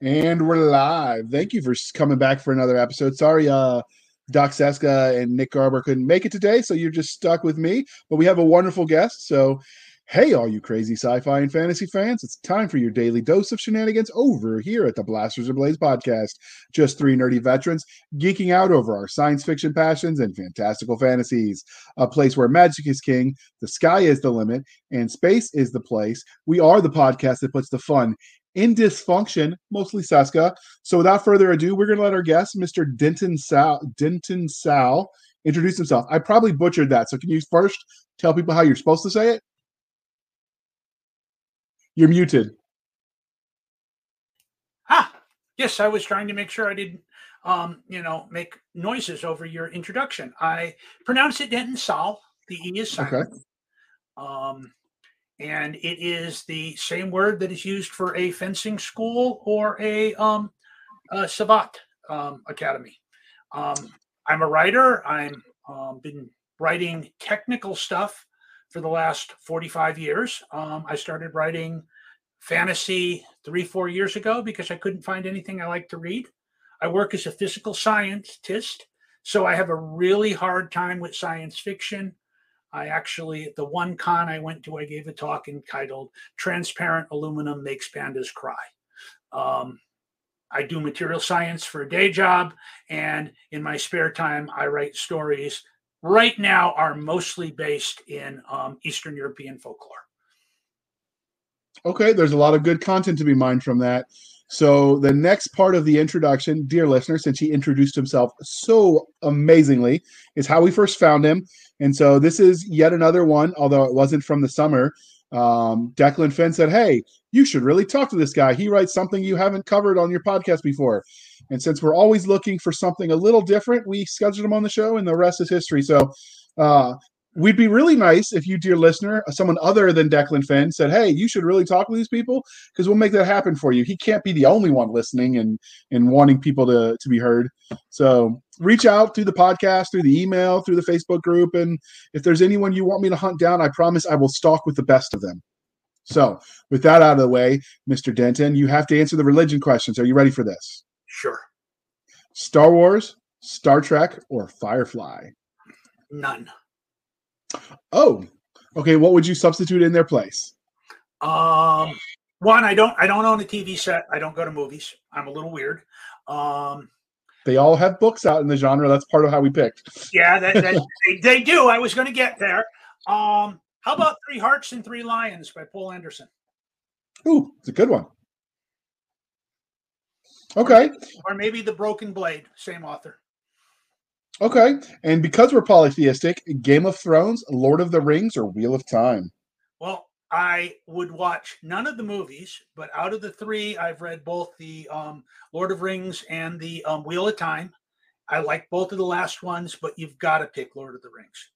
And we're live. Thank you for coming back for another episode. Sorry, uh, Doc Cisca and Nick Garber couldn't make it today, so you're just stuck with me. But we have a wonderful guest. So, hey, all you crazy sci fi and fantasy fans, it's time for your daily dose of shenanigans over here at the Blasters and Blades podcast. Just three nerdy veterans geeking out over our science fiction passions and fantastical fantasies. A place where magic is king, the sky is the limit, and space is the place. We are the podcast that puts the fun in dysfunction, mostly Cisca. So without further ado, we're going to let our guest, Mr. Denton Salle, Denton Salle, introduce himself. I probably butchered that. So can you first tell people how you're supposed to say it? You're muted. Ah, yes, I was trying to make sure I didn't, um, you know, make noises over your introduction. I pronounce it Denton Salle. The E is silent. Okay. Um, and it is the same word that is used for a fencing school or a, um, a Savate um, academy. Um, I'm a writer. I'm um, been writing technical stuff for the last 45 years. Um, I started writing fantasy three, four years ago because I couldn't find anything I like to read. I work as a physical scientist, so I have a really hard time with science fiction I actually, at the one con I went to, I gave a talk entitled Transparent Aluminum Makes Pandas Cry. Um, I do material science for a day job, and in my spare time, I write stories. Right now, are mostly based in um, Eastern European folklore. Okay, there's a lot of good content to be mined from that. So, the next part of the introduction, dear listener, since he introduced himself so amazingly, is how we first found him. And so, this is yet another one, although it wasn't from the summer. Um, Declan Finn said, Hey, you should really talk to this guy. He writes something you haven't covered on your podcast before. And since we're always looking for something a little different, we scheduled him on the show, and the rest is history. So, uh, we'd be really nice if you, dear listener, someone other than Declan Finn, said, "Hey, you should really talk to these people because we'll make that happen for you." He can't be the only one listening and and wanting people to to be heard. So reach out through the podcast, through the email, through the Facebook group, and if there's anyone you want me to hunt down, I promise I will stalk with the best of them. So, with that out of the way, Mr. Denton, you have to answer the religion questions. Are you ready for this? Sure. Star Wars, Star Trek, or Firefly? None. Oh, okay. What would you substitute in their place? Um, one, I don't, I don't own a TV set. I don't go to movies. I'm a little weird. Um, they all have books out in the genre. That's part of how we picked. Yeah, that, that they, they, do. I was going to get there. Um, how about Three Hearts and Three Lions by Poul Anderson? Ooh, it's a good one. Okay. Or maybe The Broken Blade, same author. Okay. And because we're polytheistic, Game of Thrones, Lord of the Rings, or Wheel of Time? Well, I would watch none of the movies, but out of the three, I've read both the um, Lord of Rings and the um, Wheel of Time. I like both of the last ones, but you've got to pick Lord of the Rings.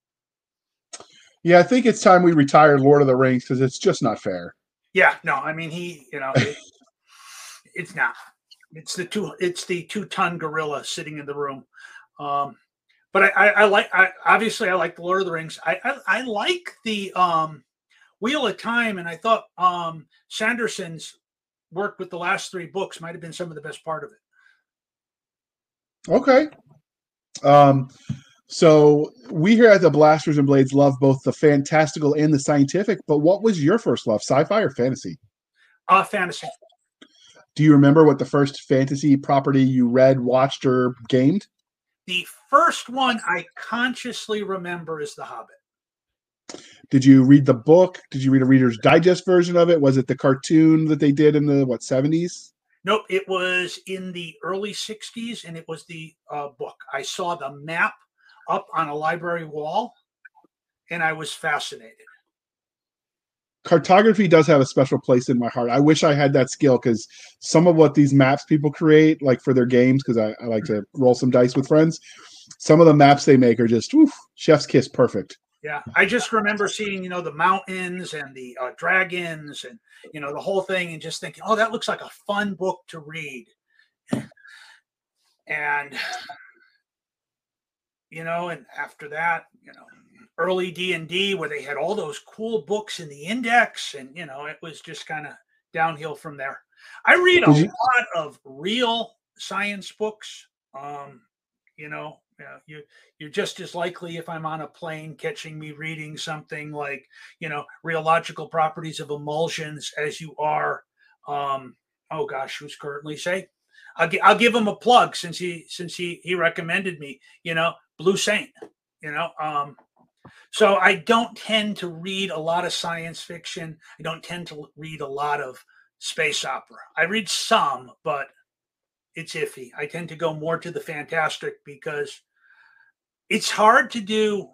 Yeah, I think it's time we retire Lord of the Rings because it's just not fair. Yeah, no, I mean he, you know, it, it's not. It's the two. It's the two-ton gorilla sitting in the room. Um, but I, I, I like I, obviously I like the Lord of the Rings. I, I, I like the um, Wheel of Time, and I thought um, Sanderson's work with the last three books might have been some of the best part of it. Okay. Um, so we here at the Blasters and Blades love both the fantastical and the scientific. But what was your first love, sci-fi or fantasy? Uh, fantasy. Do you remember what the first fantasy property you read, watched, or gamed? The first one I consciously remember is The Hobbit. Did you read the book? Did you read a Reader's Digest version of it? Was it the cartoon that they did in the what seventies? Nope, it was in the early '60s, and it was the uh, book. I saw the map up on a library wall, and I was fascinated. Cartography does have a special place in my heart. I wish I had that skill because some of what these maps people create, like for their games, because I, I like to roll some dice with friends, some of the maps they make are just oof, chef's kiss perfect. Yeah, I just remember seeing, you know, the mountains and the uh, dragons and, you know, the whole thing and just thinking, oh, that looks like a fun book to read. And, you know, and after that, you know, early D&D where they had all those cool books in the index and, you know, it was just kind of downhill from there. I read a lot of real science books. Um, you know, yeah, you you're just as likely if I'm on a plane catching me reading something like you know rheological properties of emulsions as you are. Um, oh gosh, who's currently say? I'll, gi- I'll give him a plug since he since he he recommended me. You know, Blue Saint. You know, um, so I don't tend to read a lot of science fiction. I don't tend to read a lot of space opera. I read some, but it's iffy. I tend to go more to the fantastic because it's hard to do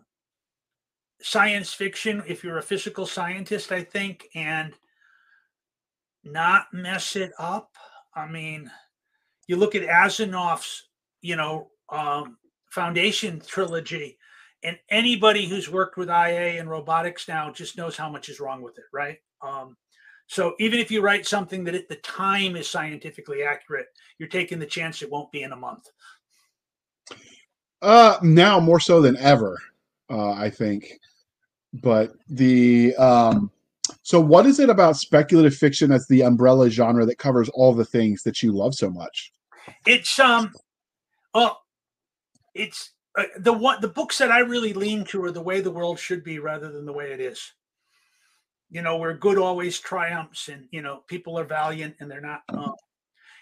science fiction if you're a physical scientist, I think, and not mess it up. I mean, you look at Asimov's, you know, um, Foundation trilogy, and anybody who's worked with IA and robotics now just knows how much is wrong with it, right? Um, so even if you write something that at the time is scientifically accurate, you're taking the chance it won't be in a month. Uh, now more so than ever, uh, I think. But the um, so what is it about speculative fiction as the umbrella genre that covers all the things that you love so much? It's um, well, it's the one the books that I really lean to are the way the world should be rather than the way it is. You know, where good always triumphs, and you know people are valiant and they're not. Um,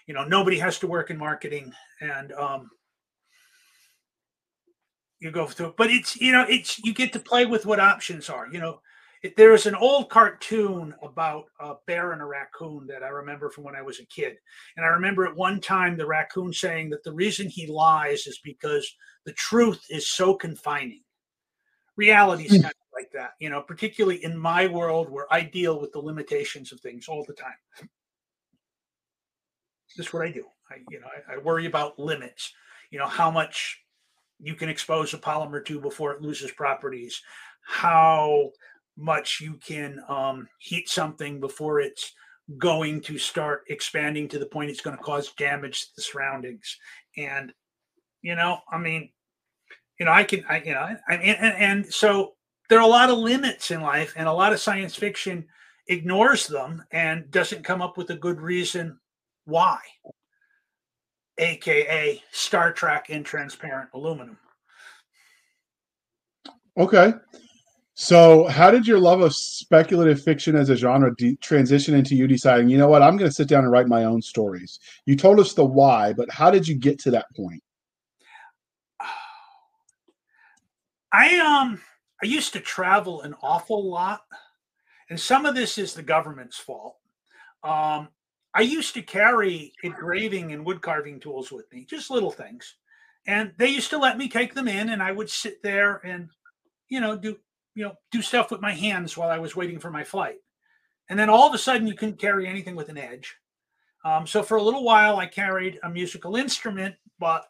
you know, nobody has to work in marketing, and um, you go through. But it's you know, it's you get to play with what options are. You know, there is an old cartoon about a bear and a raccoon that I remember from when I was a kid. And I remember at one time the raccoon saying that the reason he lies is because the truth is so confining. Reality is hmm. kind of like that, you know, particularly in my world where I deal with the limitations of things all the time. This is what I do. I, you know, I, I worry about limits. You know, how much you can expose a polymer to before it loses properties, how much you can um, heat something before it's going to start expanding to the point it's going to cause damage to the surroundings. And, you know, I mean, you know, I can, I, you know, I, and, and so there are a lot of limits in life, and a lot of science fiction ignores them and doesn't come up with a good reason why, aka Star Trek in transparent aluminum. Okay. So, how did your love of speculative fiction as a genre de- transition into you deciding, you know what, I'm going to sit down and write my own stories? You told us the why, but how did you get to that point? I um I used to travel an awful lot, and some of this is the government's fault. Um, I used to carry engraving and wood carving tools with me, just little things, and they used to let me take them in, and I would sit there and you know do you know, do stuff with my hands while I was waiting for my flight. And then all of a sudden, you couldn't carry anything with an edge. Um, so for a little while, I carried a musical instrument, but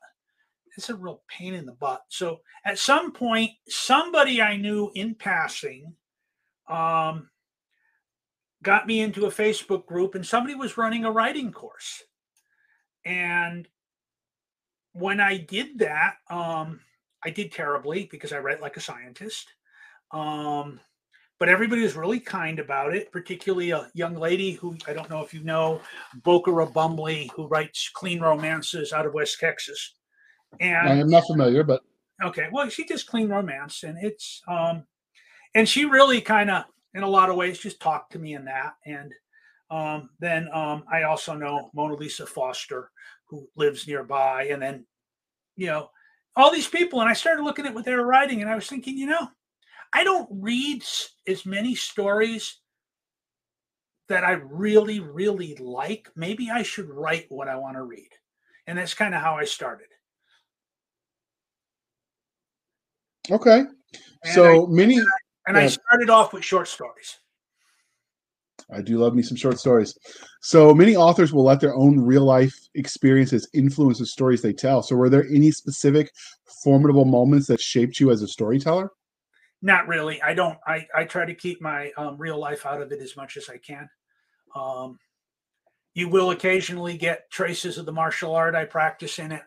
it's a real pain in the butt. So at some point, somebody I knew in passing um, got me into a Facebook group, and somebody was running a writing course. And when I did that, um, I did terribly because I write like a scientist. Um, but everybody was really kind about it, particularly a young lady who I don't know if you know, Bokara Bumley, who writes clean romances out of West Texas. And I am not familiar, but okay, well, she does clean romance, and it's um, and she really kind of, in a lot of ways, just talked to me in that. And um, then um, I also know Monalisa Foster, who lives nearby, and then you know all these people, and I started looking at what they were writing, and I was thinking, you know I don't read as many stories that I really, really like. Maybe I should write what I want to read. And that's kind of how I started. Okay. And so I, many. And I started off with short stories. I do love me some short stories. So many authors will let their own real life experiences influence the stories they tell. So, were there any specific formidable moments that shaped you as a storyteller? Not really. I don't. I I try to keep my um, real life out of it as much as I can. Um, you will occasionally get traces of the martial art I practice in it.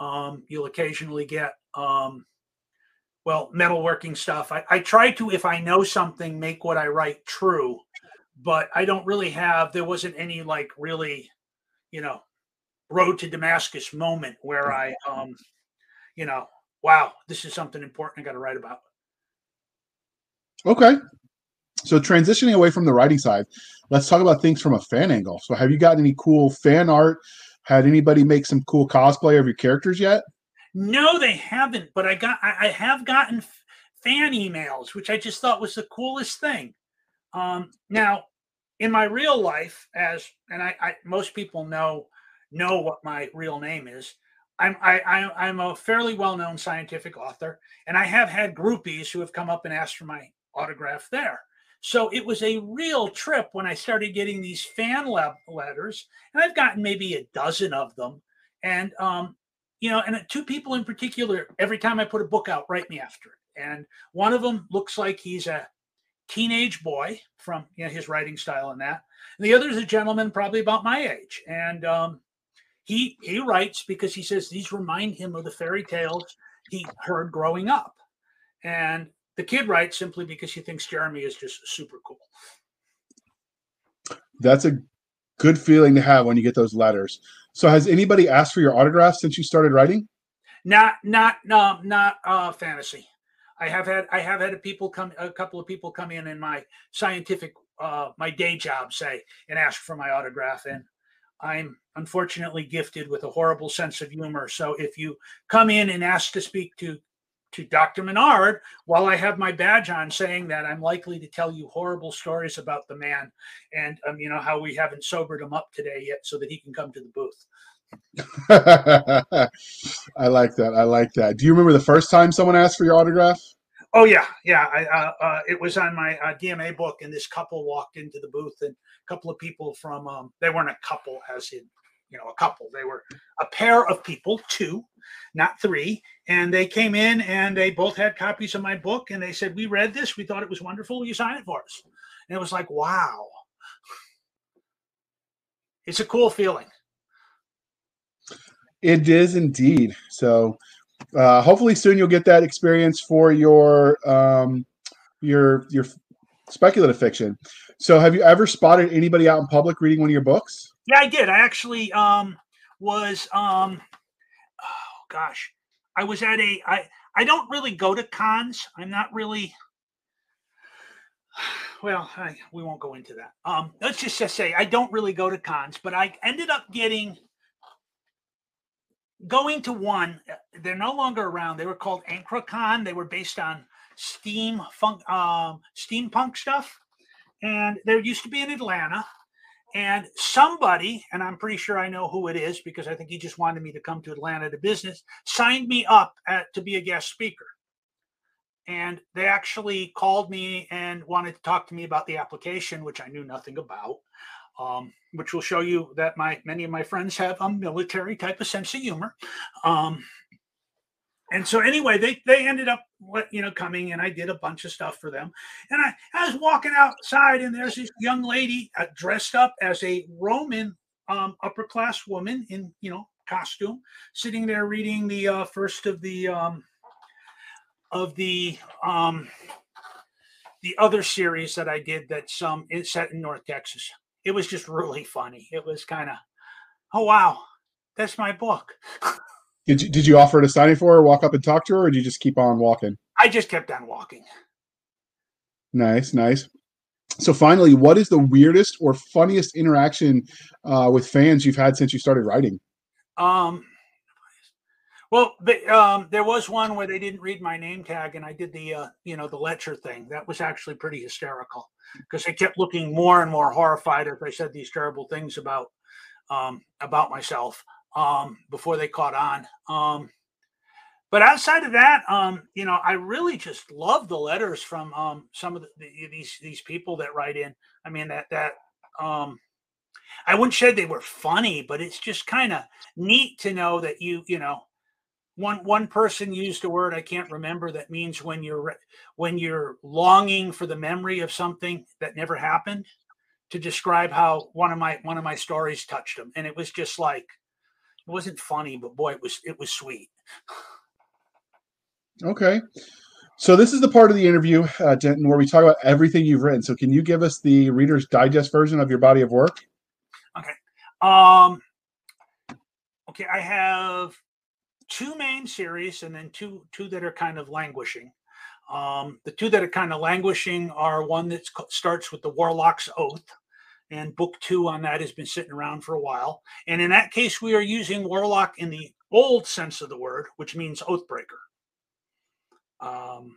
Um, you'll occasionally get um, well metalworking stuff. I, I try to, if I know something, make what I write true. but I don't really have. There wasn't any like really, you know, road to Damascus moment where I, um, you know, wow, this is something important I got to write about. Okay. So transitioning away from the writing side, let's talk about things from a fan angle. So have you got any cool fan art? Had anybody make some cool cosplay of your characters yet? No, they haven't. But I got I, I have gotten fan emails, which I just thought was the coolest thing. Um, now, in my real life, as and I, I most people know know what my real name is. I'm I, I I'm a fairly well known scientific author, and I have had groupies who have come up and asked for my autograph there. So it was a real trip when I started getting these fan lab letters, and I've gotten maybe a dozen of them. And um, you know, and two people in particular, every time I put a book out, write me after it. And one of them looks like he's a teenage boy from you know, his writing style and that. And the other is a gentleman probably about my age. And um, he he writes because he says these remind him of the fairy tales he heard growing up. And the kid writes simply because he thinks Jeremy is just super cool. That's a good feeling to have when you get those letters. So has anybody asked for your autograph since you started writing? Not not no not uh fantasy. I have had I have had a people come a couple of people come in in my scientific uh my day job say and ask for my autograph and I'm unfortunately gifted with a horrible sense of humor. So if you come in and ask to speak to to Dr. Menard while I have my badge on saying that I'm likely to tell you horrible stories about the man and um, you know how we haven't sobered him up today yet so that he can come to the booth. I like that. I like that. Do you remember the first time someone asked for your autograph? Oh yeah, yeah. I, uh, uh, it was on my uh, DMA book, and this couple walked into the booth, and a couple of people from um, they weren't a couple, as in you know a couple. They were a pair of people, two, not three, and they came in and they both had copies of my book, and they said, "We read this. We thought it was wonderful. Will you sign it for us?" And it was like, wow, it's a cool feeling. It is indeed. So uh, hopefully soon you'll get that experience for your um, your your speculative fiction. So have you ever spotted anybody out in public reading one of your books? Yeah, I did. I actually um, was um, oh gosh, I was at a I I don't really go to cons. I'm not really well, I, we won't go into that. Um, let's just just say I don't really go to cons, but I ended up getting going to one, uh, they're no longer around. They were called AnachroCon. They were based on steam funk, um, steampunk stuff, and there used to be in Atlanta. And somebody, and I'm pretty sure I know who it is because I think he just wanted me to come to Atlanta to business, signed me up at, to be a guest speaker. And they actually called me and wanted to talk to me about the application, which I knew nothing about um, which will show you that my many of my friends have a military type of sense of humor. Um, and so anyway, they they ended up you know coming and I did a bunch of stuff for them. And I, I was walking outside and there's this young lady uh, dressed up as a Roman um, upper class woman in you know costume, sitting there reading the uh, first of the um, of the um, the other series that I did that's um, set in North Texas it was just really funny. It was kind of, oh wow, that's my book. did you did you offer to sign it for her, walk up and talk to her, or did you just keep on walking? I just kept on walking. Nice, nice. So finally, what is the weirdest or funniest interaction uh, with fans you've had since you started writing? Um, well, the, um, there was one where they didn't read my name tag, and I did the uh, you know the lecture thing. That was actually pretty hysterical because they kept looking more and more horrified as I said these terrible things about um, about myself um, before they caught on. Um, but outside of that, um, you know, I really just love the letters from um, some of the, the, these these people that write in. I mean that that um, I wouldn't say they were funny, but it's just kind of neat to know that you you know one one person used a word I can't remember that means when you're when you're longing for the memory of something that never happened to describe how one of my one of my stories touched them and it was just like it wasn't funny but boy it was it was sweet okay So this is the part of the interview, uh, Denton, where we talk about everything you've written. So can you give us the Reader's Digest version of your body of work? Okay. Um, okay, I have two main series and then two two that are kind of languishing. Um, the two that are kind of languishing are one that starts with the Warlock's Oath, and book two on that has been sitting around for a while. And in that case, we are using Warlock in the old sense of the word, which means Oathbreaker. Um,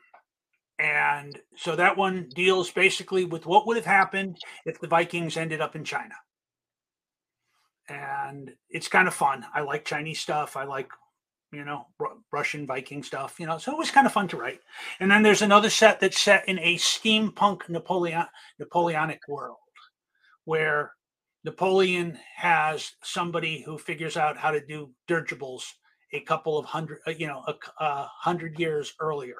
and so that one deals basically with what would have happened if the Vikings ended up in China. And it's kind of fun. I like Chinese stuff. I like, you know, R- Russian Viking stuff, you know, so it was kind of fun to write. And then there's another set that's set in a steampunk Napoleon Napoleonic world where Napoleon has somebody who figures out how to do dirigibles a couple of hundred, uh, you know, a, a hundred years earlier,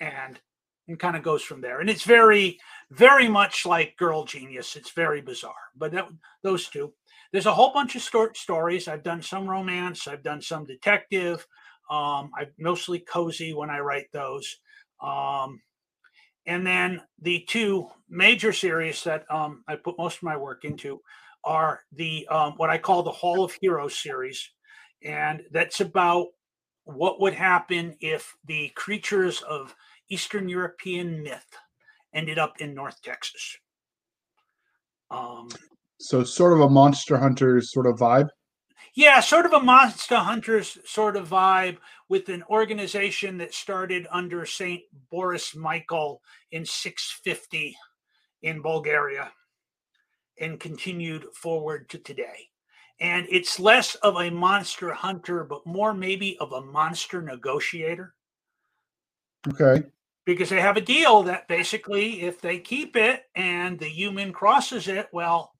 and and kind of goes from there. And it's very, very much like Girl Genius. It's very bizarre. But that, those two, there's a whole bunch of short stories. I've done some romance. I've done some detective. Um, I'm mostly cozy when I write those. Um, and then the two major series that um, I put most of my work into are the um, what I call the Hall of Heroes series, and that's about what would happen if the creatures of Eastern European myth ended up in North Texas. Um, so, sort of a Monster hunter sort of vibe. Yeah, sort of a Monster Hunters sort of vibe with an organization that started under Saint Boris Michael in 650 in Bulgaria and continued forward to today and it's less of a monster hunter, but more maybe of a monster negotiator. Okay. Because they have a deal that basically, if they keep it and the human crosses it, well,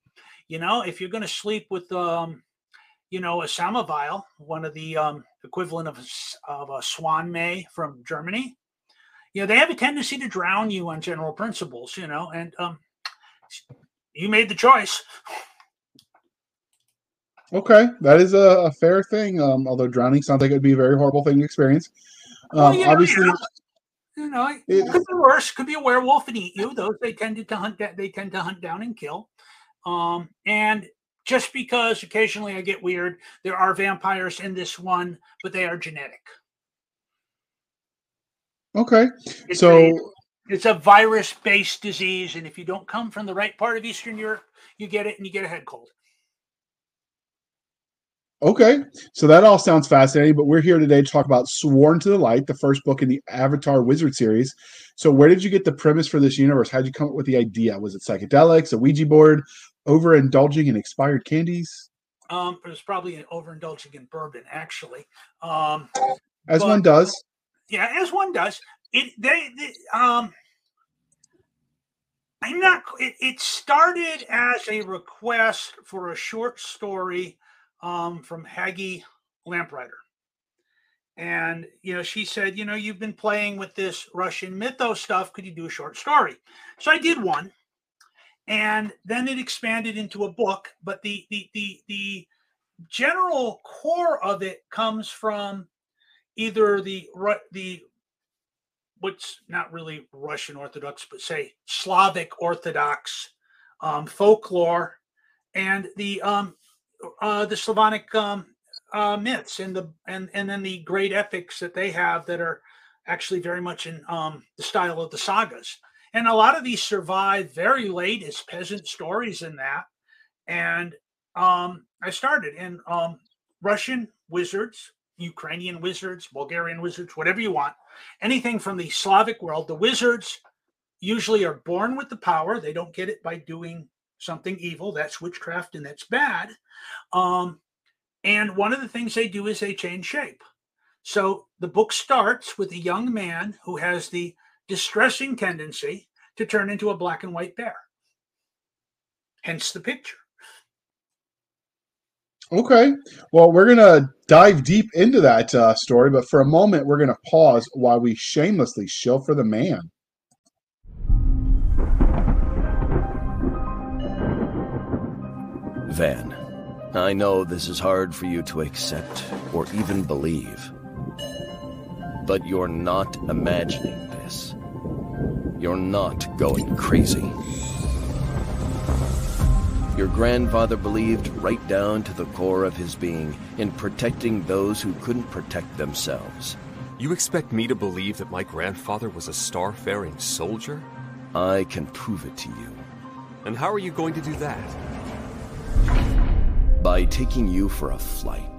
you know, if you're going to sleep with, um, you know, a Samoval, one of the um, equivalent of a, of a swan may from Germany, you know, they have a tendency to drown you on general principles, you know, and um, you made the choice. Okay, that is a, a fair thing. Um, although drowning sounds like it would be a very horrible thing to experience. Um, well, you know, obviously, you know, it, it, could be worse. Could be a werewolf and eat you. Those they tended to hunt. They tend to hunt down and kill. Um, and just because occasionally I get weird, there are vampires in this one, but they are genetic. Okay, it's so a, it's a virus-based disease, and if you don't come from the right part of Eastern Europe, you get it, and you get a head cold. Okay, so that all sounds fascinating, but we're here today to talk about Sworn to the Light, the first book in the Avatar Wizard series. So, where did you get the premise for this universe? How did you come up with the idea? Was it psychedelics, a Ouija board, overindulging in expired candies? Um, it was probably overindulging in bourbon, actually. Um, as but, one does. Yeah, as one does. It they, they um. I'm not. It, it started as a request for a short story um, from Haggie Lamprider. And, you know, she said, you know, you've been playing with this Russian mythos stuff. Could you do a short story? So I did one. And then it expanded into a book. But the the the the general core of it comes from either the the what's not really Russian Orthodox, but say Slavic Orthodox um, folklore and the um, uh, the Slavonic um, uh, myths and the and and then the great epics that they have that are actually very much in um, the style of the sagas. And a lot of these survive very late as peasant stories in that. And um, I started in um, Russian wizards, Ukrainian wizards, Bulgarian wizards, whatever you want. Anything from the Slavic world. The wizards usually are born with the power. They don't get it by doing something evil. That's witchcraft and that's bad. Um, and one of the things they do is they change shape. So the book starts with a young man who has the distressing tendency to turn into a black and white bear. Hence the picture. Okay. Well, we're going to dive deep into that uh, story, but for a moment, we're going to pause while we shamelessly shill for the man. Van, I know this is hard for you to accept or even believe. But you're not imagining this. You're not going crazy. Your grandfather believed right down to the core of his being in protecting those who couldn't protect themselves. You expect me to believe that my grandfather was a star-faring soldier? I can prove it to you. And how are you going to do that? By taking you for a flight.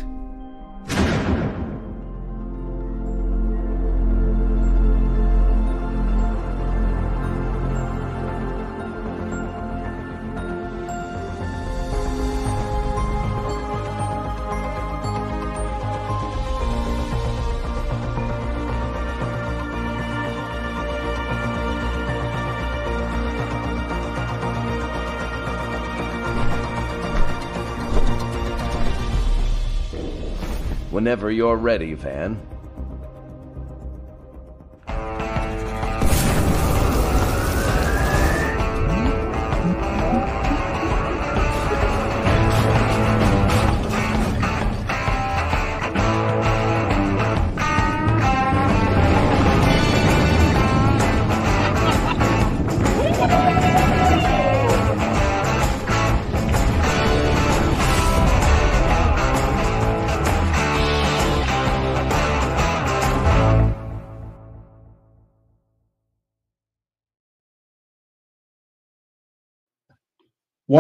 Whenever you're ready, Van.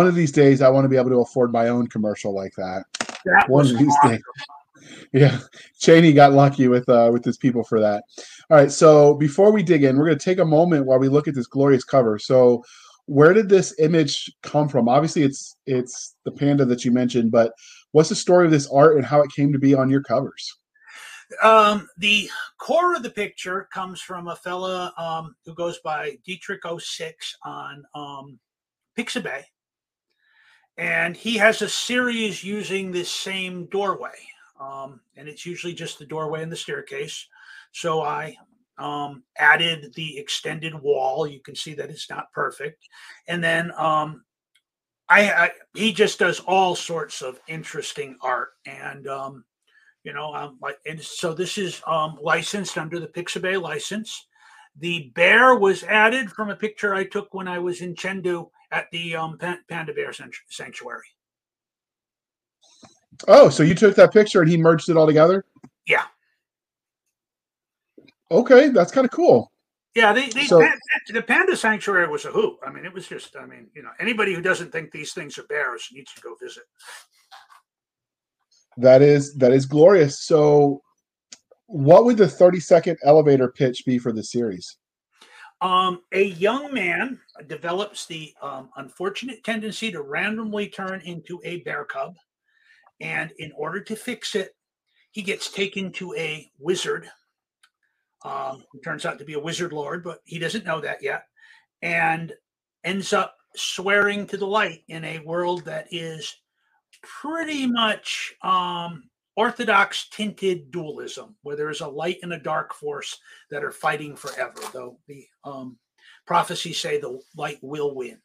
One of these days I want to be able to afford my own commercial like that. that one of these days. Yeah, Chaney got lucky with uh, with his people for that. All right, so before we dig in, we're going to take a moment while we look at this glorious cover. So, where did this image come from? Obviously, it's it's the panda that you mentioned, but what's the story of this art and how it came to be on your covers? Um, the core of the picture comes from a fella um, who goes by Dietrich 06 on um, Pixabay and he has a series using this same doorway um, and it's usually just the doorway and the staircase. So i um, added the extended wall. You can see that it's not perfect. And then um, I, I, he just does all sorts of interesting art. And um, you know um, and so this is um, licensed under the pixabay license. The bear was added from a picture i took when i was in chengdu at the um, Panda Bear Sanctuary. Oh, so you took that picture and he merged it all together? Yeah. Okay, that's kind of cool. Yeah, they, they, so, the Panda Sanctuary was a hoot. I mean, it was just, I mean, you know, anybody who doesn't think these things are bears needs to go visit. That is that is glorious. So, what would the thirty second elevator pitch be for the series? Um, a young man develops the um, unfortunate tendency to randomly turn into a bear cub. And in order to fix it, he gets taken to a wizard. Um, turns out to be a wizard lord, but he doesn't know that yet. And ends up swearing to the light in a world that is pretty much um, orthodox tinted dualism, where there is a light and a dark force that are fighting forever. Though the um, prophecies say the light will win,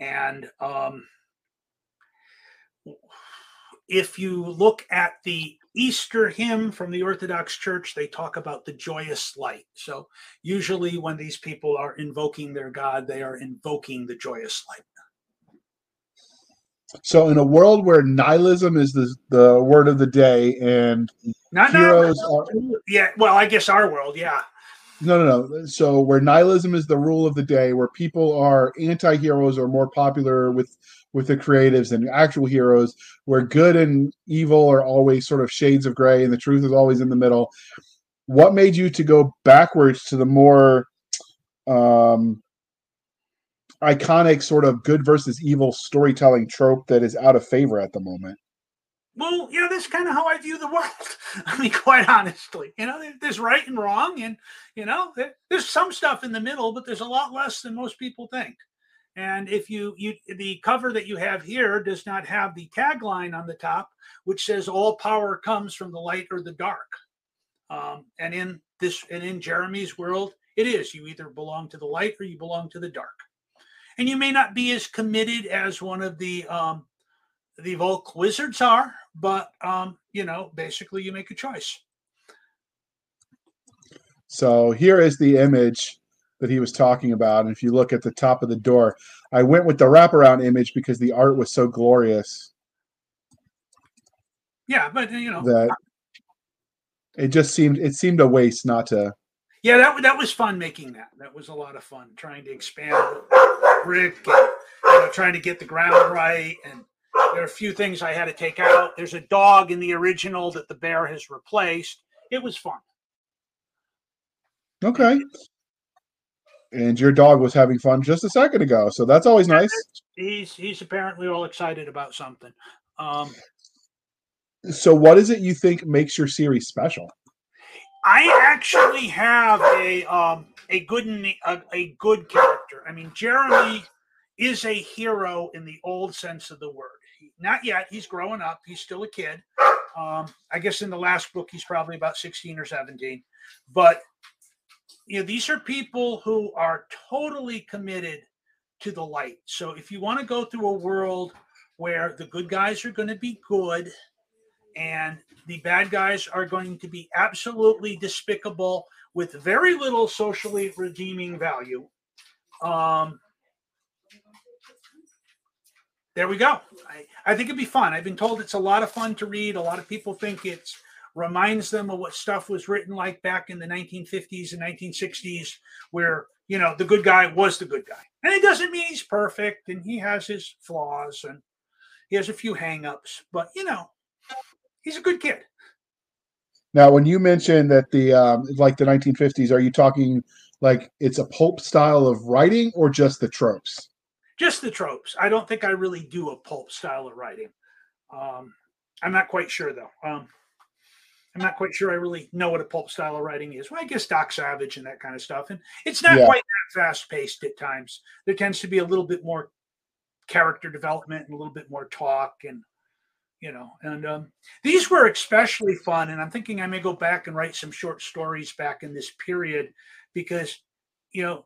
and um, if you look at the Easter hymn from the Orthodox Church, they talk about the joyous light. So, usually, when these people are invoking their God, they are invoking the joyous light. So, in a world where nihilism is the, the word of the day and not, heroes not, are. Yeah, well, I guess our world, yeah. No, no, no. So, where nihilism is the rule of the day, where people are anti heroes or more popular with with the creatives than actual heroes, where good and evil are always sort of shades of gray and the truth is always in the middle. What made you to go backwards to the more um, iconic sort of good versus evil storytelling trope that is out of favor at the moment. Well, you know, that's kind of how I view the world. I mean, quite honestly, you know, there's right and wrong, and you know, there's some stuff in the middle, but there's a lot less than most people think. And if you you the cover that you have here does not have the tagline on the top, which says "All power comes from the light or the dark." Um, and in this and in Jeremy's world, it is you either belong to the light or you belong to the dark and you may not be as committed as one of the um, the Volk wizards are, but um, you know, basically, you make a choice. So here is the image that he was talking about. And if you look at the top of the door, I went with the wraparound image because the art was so glorious. Yeah, but you know that it just seemed it seemed a waste not to. Yeah, that that was fun making that. That was a lot of fun trying to expand brick and you know, trying to get the ground right. And there are a few things I had to take out. There's a dog in the original that the bear has replaced. It was fun. Okay. And your dog was having fun just a second ago, so that's always nice. He's he's apparently all excited about something. Um, so, what is it you think makes your series special? I actually have a um, a good a, a good character. I mean, Jeremy is a hero in the old sense of the word. He, not yet. He's growing up. He's still a kid. Um, I guess in the last book he's probably about sixteen or seventeen. But you know, these are people who are totally committed to the light. So if you want to go through a world where the good guys are going to be good and the bad guys are going to be absolutely despicable with very little socially redeeming value. Um, there we go. I, I think it'd be fun. I've been told it's a lot of fun to read. A lot of people think it reminds them of what stuff was written like back in the 1950s and 1960s, where you know the good guy was the good guy, and it doesn't mean he's perfect, and he has his flaws and he has a few hangups, but you know he's a good kid. Now, when you mentioned that the um, like the 1950s, are you talking like it's a pulp style of writing or just the tropes? Just the tropes. I don't think I really do a pulp style of writing. Um, I'm not quite sure though. Um, I'm not quite sure I really know what a pulp style of writing is. Well, I guess Doc Savage and that kind of stuff. And it's not yeah. quite that fast paced at times. There tends to be a little bit more character development and a little bit more talk and you know and um, these were especially fun and i'm thinking i may go back and write some short stories back in this period because you know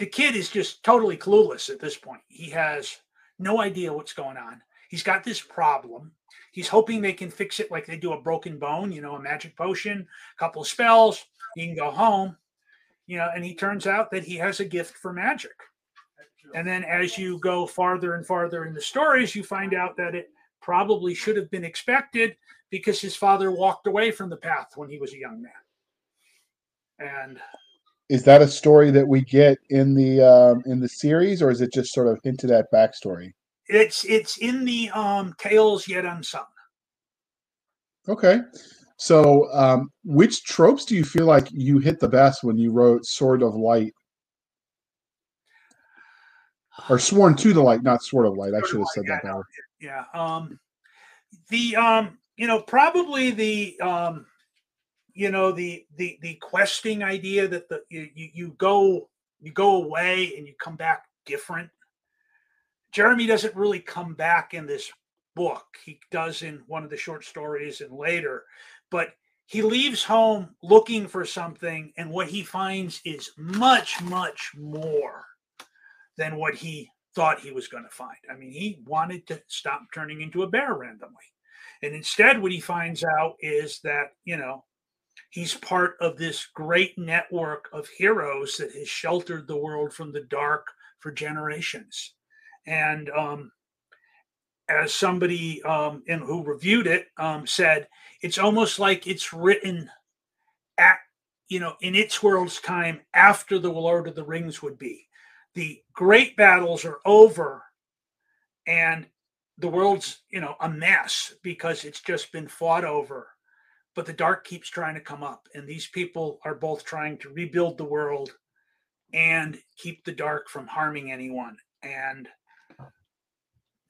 the kid is just totally clueless at this point. He has no idea what's going on. He's got this problem. He's hoping they can fix it like they do a broken bone you know a magic potion a couple spells he can go home you know and he turns out that he has a gift for magic and then as you go farther and farther in the stories, you find out that it probably should have been expected because his father walked away from the path when he was a young man. And is that a story that we get in the um, in the series, or is it just sort of hinted at backstory? It's it's in the um, tales yet unsung. Okay, so um, which tropes do you feel like you hit the best when you wrote Sword of Light or sworn to the light, not sword of light. I should have said that better. Yeah. Um, the um, you know, probably the um, you know, the the the questing idea that the you you go you go away and you come back different. Jeremy doesn't really come back in this book. He does in one of the short stories and later, but he leaves home looking for something, and what he finds is much, much more than what he thought he was going to find. I mean, he wanted to stop turning into a bear randomly. And instead, what he finds out is that, you know, he's part of this great network of heroes that has sheltered the world from the dark for generations. And um, as somebody um, in, who reviewed it um, said, it's almost like it's written at, you know, in its world's time after the Lord of the Rings would be the great battles are over and the world's you know a mess because it's just been fought over. But the dark keeps trying to come up and these people are both trying to rebuild the world and keep the dark from harming anyone. And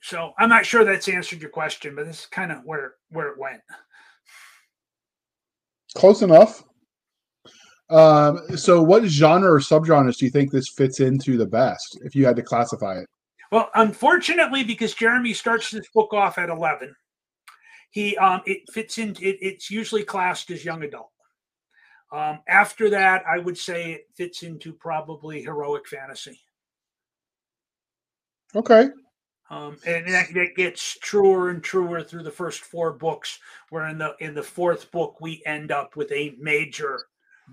so i'm not sure that's answered your question but this is kind of where where it went. Close enough um, so, what genre or subgenres do you think this fits into the best if you had to classify it? Well, unfortunately, because Jeremy starts this book off at 11, he um, it fits in. It, it's usually classed as young adult. Um, after that, I would say it fits into probably heroic fantasy. Okay. Um, and that, that, gets truer and truer through the first four books. Where in the in the fourth book we end up with a major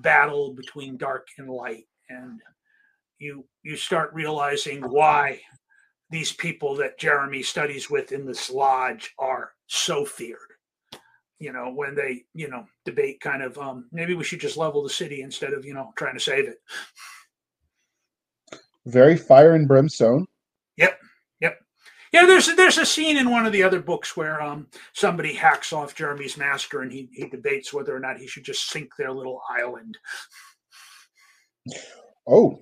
battle between dark and light, and you you start realizing why these people that Jeremy studies with in this lodge are so feared. You know, when they, you know, debate kind of um maybe we should just level the city instead of, you know, trying to save it. Very fire and brimstone. Yep. Yep. Yeah, there's there's a scene in one of the other books where um somebody hacks off Jeremy's master and he he debates whether or not he should just sink their little island. Oh,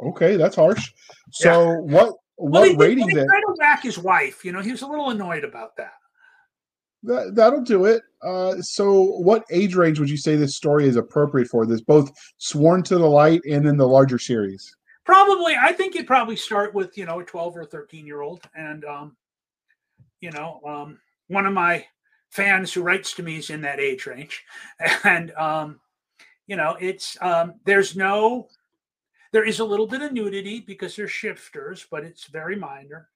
Okay, that's harsh. So yeah. what what well, rating then? Try to whack his wife. You know, he was a little annoyed about that. That that'll do it. Uh, so, what age range would you say this story is appropriate for? This both Sworn to the Light and then the larger series. Probably, I think you'd probably start with you know a twelve or thirteen year old, and um, you know, um, one of my fans who writes to me is in that age range, and um, you know, it's um, there's no there is a little bit of nudity because they're shifters, but it's very minor.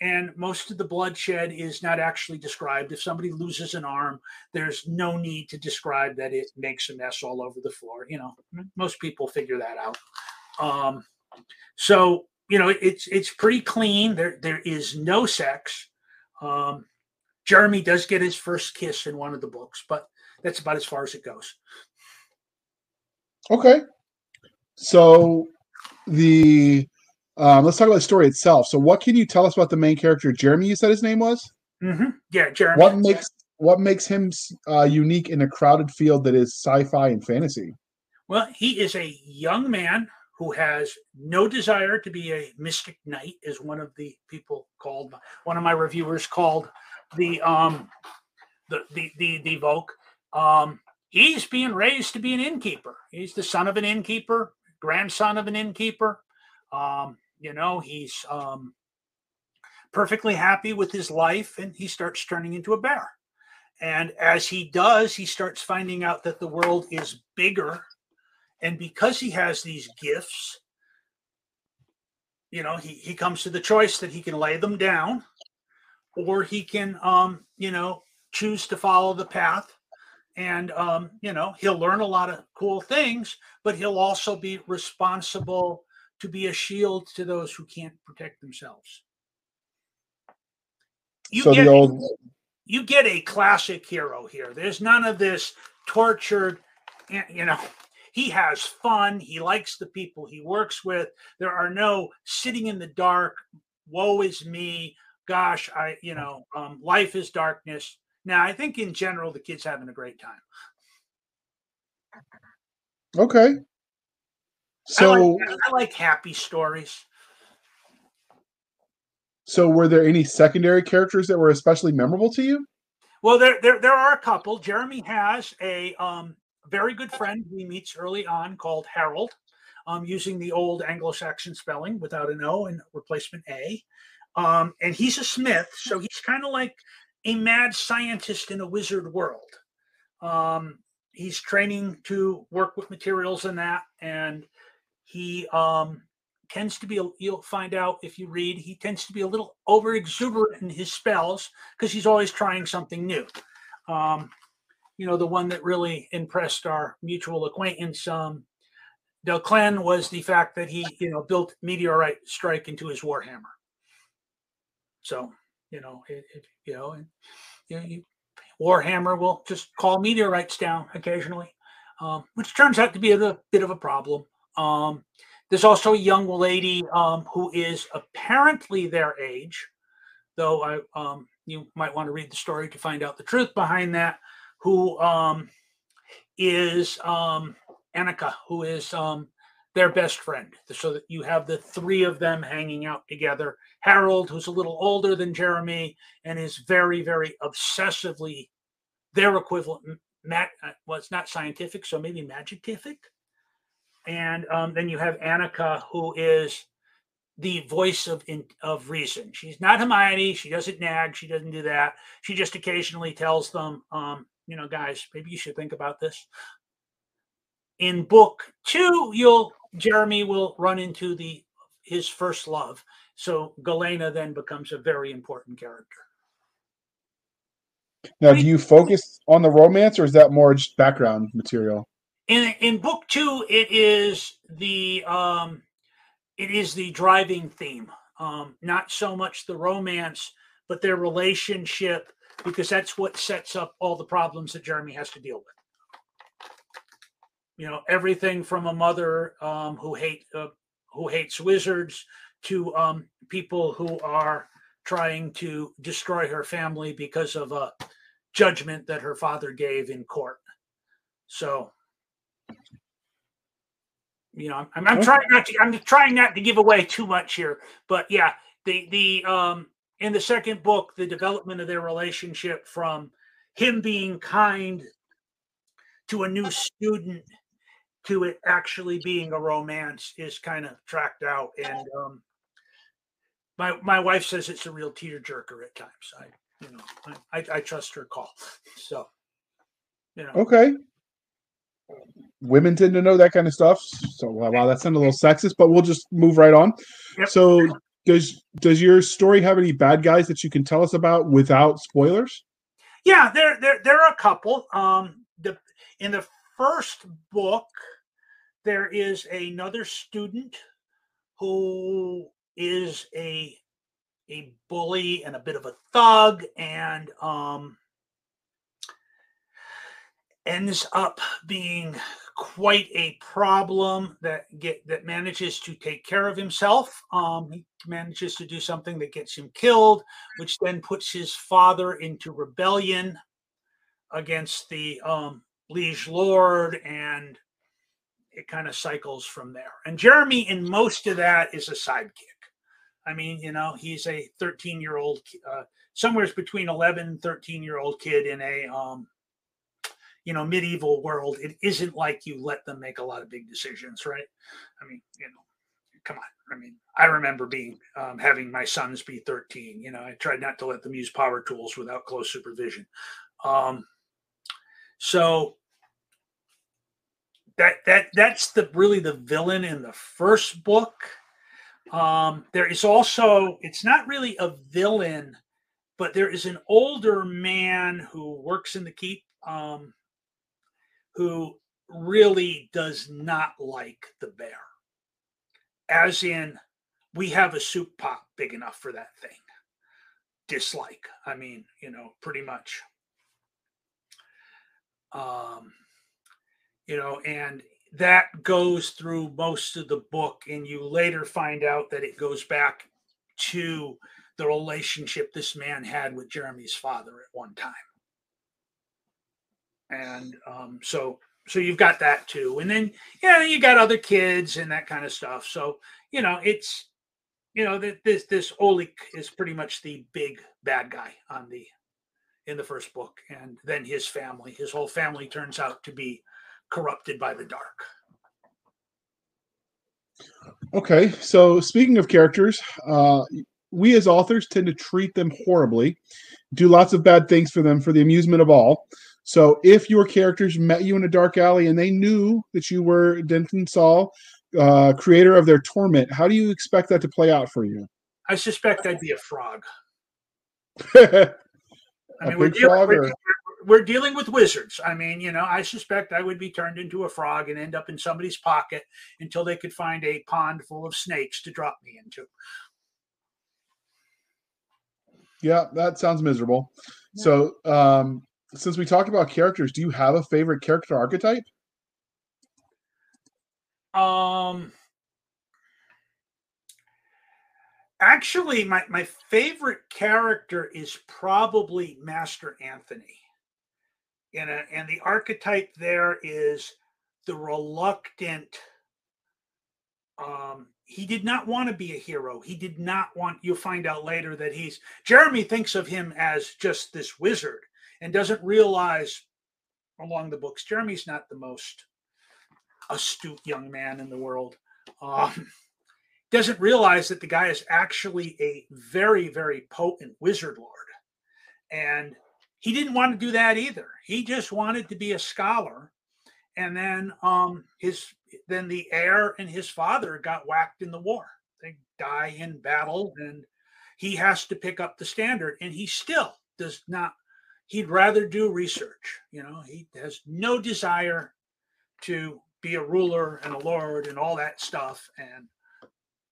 And most of the bloodshed is not actually described. If somebody loses an arm, there's no need to describe that it makes a mess all over the floor. You know, most people figure that out. So you know, it's it's pretty clean. There there is no sex. Um, Jeremy does get his first kiss in one of the books, but that's about as far as it goes. Okay. So the um, let's talk about the story itself. So, what can you tell us about the main character, Jeremy? You said his name was. Mm-hmm. Yeah, Jeremy. What makes what makes him uh, unique in a crowded field that is sci-fi and fantasy? Well, he is a young man who has no desire to be a mystic knight, as one of the people called one of my reviewers called the um the the the, the Volk. Um, he's being raised to be an innkeeper. He's the son of an innkeeper grandson of an innkeeper. Um, you know, he's um, perfectly happy with his life and he starts turning into a bear. And as he does, he starts finding out that the world is bigger. And because he has these gifts, you know, he, he comes to the choice that he can lay them down or he can, um, you know, choose to follow the path. And um, you know he'll learn a lot of cool things but he'll also be responsible to be a shield to those who can't protect themselves. You so get, the old you get a classic hero here. There's none of this tortured you know he has fun he likes the people he works with there are no sitting in the dark woe is me gosh i you know um, life is darkness now, I think in general, the kid's having a great time. Okay. So I like, I like happy stories. So, were there any secondary characters that were especially memorable to you? Well, there there, there are a couple. Jeremy has a um, very good friend he meets early on called Harold, um, using the old Anglo-Saxon spelling without an O and replacement A. Um, and he's a smith, so he's kind of like a mad scientist in a wizard world. Um, he's training to work with materials and that, and he um, tends to be. You'll find out if you read. He tends to be a little over exuberant in his spells because he's always trying something new. You know, the one that really impressed our mutual acquaintance, um, Delclen, was the fact that he, you know, built meteorite strike into his warhammer. So you know, it, it, you know, and you know, you, Warhammer will just call meteorites down occasionally, um, which turns out to be a, a bit of a problem. Um, there's also a young lady um, who is apparently their age, though I um, you might want to read the story to find out the truth behind that. Who um, is um, Annika, who is their best friend, so that you have the three of them hanging out together. Harold, who's a little older than Jeremy and is very, very obsessively their equivalent. Mat, uh, well, it's not scientific, so maybe magicific. And um, then you have Annika, who is the voice of in, of reason. She's not Hermione. She doesn't nag. She doesn't do that. She just occasionally tells them, um, you know, guys, maybe you should think about this. In book two, you'll Jeremy will run into the his first love, so Galena then becomes a very important character. Now, do you focus on the romance, or is that more just background material? In in book two, it is the um, it is the driving theme. Um, not so much the romance, but their relationship, because that's what sets up all the problems that Jeremy has to deal with. You know, everything from a mother um, who hate uh, who hates wizards to um, people who are trying to destroy her family because of a judgment that her father gave in court. So, you know, I'm, I'm trying not to. I'm trying not to give away too much here, but yeah, the the um in the second book, the development of their relationship from him being kind to a new student to it actually being a romance is kind of tracked out. And um my my wife says it's a real tear jerker at times. I you know i i, trust her call. So you know. Okay. Women tend to know that kind of stuff. So wow that sounded a little sexist but we'll just move right on. Yep. so does does your story have any bad guys that you can tell us about without spoilers? Yeah there there there are a couple. Um the in the first book there is another student who is a a bully and a bit of a thug and um ends up being quite a problem that get that manages to take care of himself. Um, he manages to do something that gets him killed, which then puts his father into rebellion against the um, liege lord, and it kind of cycles from there. And Jeremy, in most of that, is a sidekick. I mean, you know, he's a 13 year old, uh, somewhere between 11 and 13 year old kid in a um, you know medieval world it isn't like you let them make a lot of big decisions right? I mean you know come on i mean i remember being um, having my sons be 13 you know i tried not to let them use power tools without close supervision. Um, so that that that's the really the villain in the first book. Um, there is also it's not really a villain but there is an older man who works in the keep um, who really does not like the bear. As in, we have a soup pot big enough for that thing. Dislike. I mean, you know, pretty much. Um, you know, and that goes through most of the book, and you later find out that it goes back to the relationship this man had with Jeremy's father at one time and um, so so you've got that too. And then yeah you got other kids and that kind of stuff. So you know it's you know that this this olik is pretty much the big bad guy on the in the first book. And then his family his whole family turns out to be corrupted by the dark. Okay so speaking of characters uh we as authors tend to treat them horribly do lots of bad things for them for the amusement of all so if your characters met you in a dark alley and they knew that you were Denton Salle, uh, creator of their torment, how do you expect that to play out for you? I suspect I'd be a frog. I mean, we're dealing, we're, we're dealing, with wizards. I mean, you know, I suspect I would be turned into a frog and end up in somebody's pocket until they could find a pond full of snakes to drop me into. Yeah, that sounds miserable. Yeah. So, um, since we talked about characters, do you have a favorite character archetype? Um actually my, my favorite character is probably Master Anthony. And, a, and the archetype there is the reluctant um he did not want to be a hero. He did not want you'll find out later that he's Jeremy thinks of him as just this wizard and doesn't realize along the books, Jeremy's not the most astute young man in the world. Um, doesn't realize that the guy is actually a very, very potent wizard lord. And he didn't want to do that either. He just wanted to be a scholar. And then um, his then the heir and his father got whacked in the war. They die in battle and he has to pick up the standard and he still does not he'd rather do research you know? He has no desire to be a ruler and a lord and all that stuff and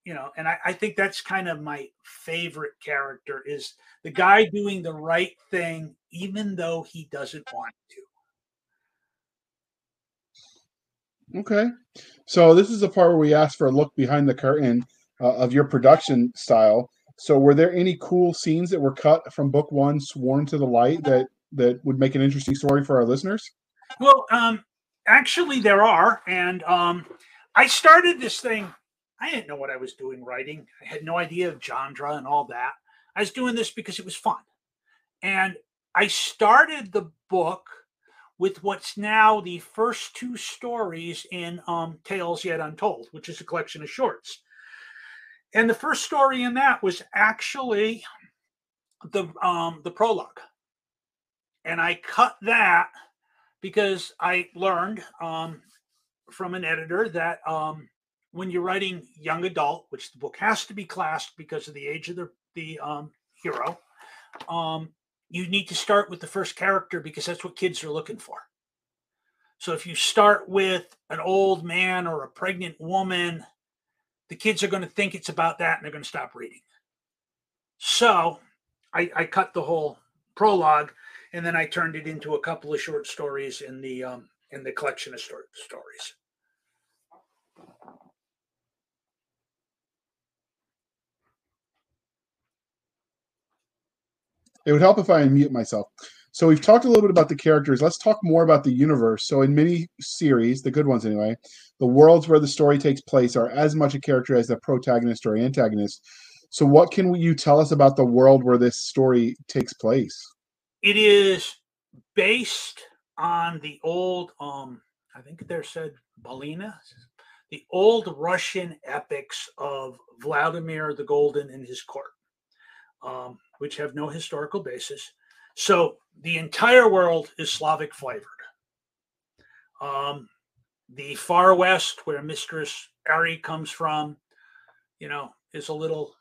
you know and I, I think that's kind of my favorite character is the guy doing the right thing even though he doesn't want to. Okay. So this is the part where we ask for a look behind the curtain uh, of your production style so were there any cool scenes that were cut from book one sworn to the light that that would make an interesting story for our listeners well um actually there are and um i started this thing I didn't know what I was doing writing. I had no idea of genre and all that. I was doing this because it was fun. And I started the book with what's now the first two stories in um, Tales Yet Untold, which is a collection of shorts. And the first story in that was actually the um, the prologue, and I cut that because I learned um, from an editor that um, when you're writing young adult, which the book has to be classed because of the age of the, the um, hero, um, you need to start with the first character because that's what kids are looking for. So if you start with an old man or a pregnant woman, the kids are going to think it's about that and they're going to stop reading. So I, I cut the whole prologue and then I turned it into a couple of short stories in the um, in the collection of stories. It would help if I unmute myself. So we've talked a little bit about the characters. Let's talk more about the universe. So in many series, the good ones anyway, the worlds where the story takes place are as much a character as the protagonist or antagonist. So what can you tell us about the world where this story takes place? It is based on the old um I think they're said byliny, the old Russian epics of Vladimir the Golden and his court. Um, which have no historical basis. So the entire world is Slavic flavored. Um, the far west, where Mistress Ari comes from, you know, is a little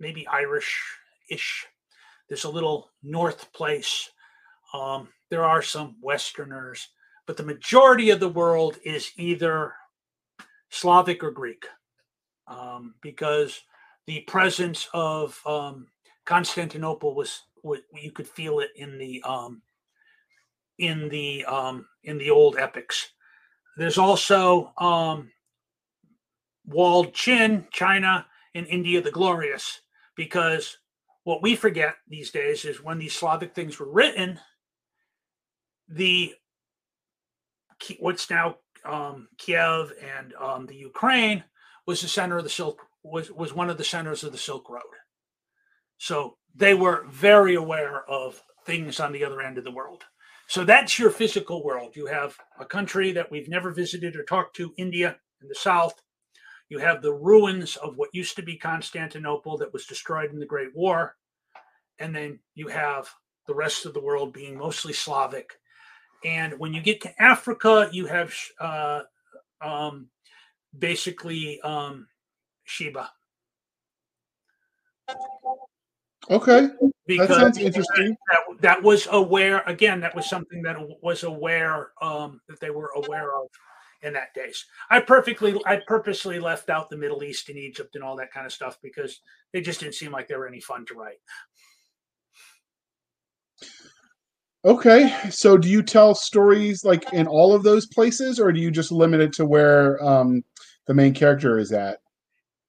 maybe Irish ish. There's a little North place. Um, there are some Westerners, but the majority of the world is either Slavic or Greek um, because the presence of um, Constantinople was what you could feel it in the um, in the um, in the old epics. There's also um, walled chin, China, and India the Glorious, because what we forget these days is when these Slavic things were written, the what's now um, Kiev and um, the Ukraine was the center of the Silk was was one of the centers of the Silk Road. So they were very aware of things on the other end of the world. So that's your physical world. You have a country that we've never visited or talked to, India in the south. You have the ruins of what used to be Constantinople that was destroyed in the Great War. And then you have the rest of the world being mostly Slavic. And when you get to Africa, you have uh, um, basically um, Sheba. Okay, because that sounds interesting. That, that, was aware again. That was something that was aware um, that they were aware of in that days. I perfectly, I purposely left out the Middle East and Egypt and all that kind of stuff because they just didn't seem like they were any fun to write. Okay, so do you tell stories like in all of those places, or do you just limit it to where um, the main character is at?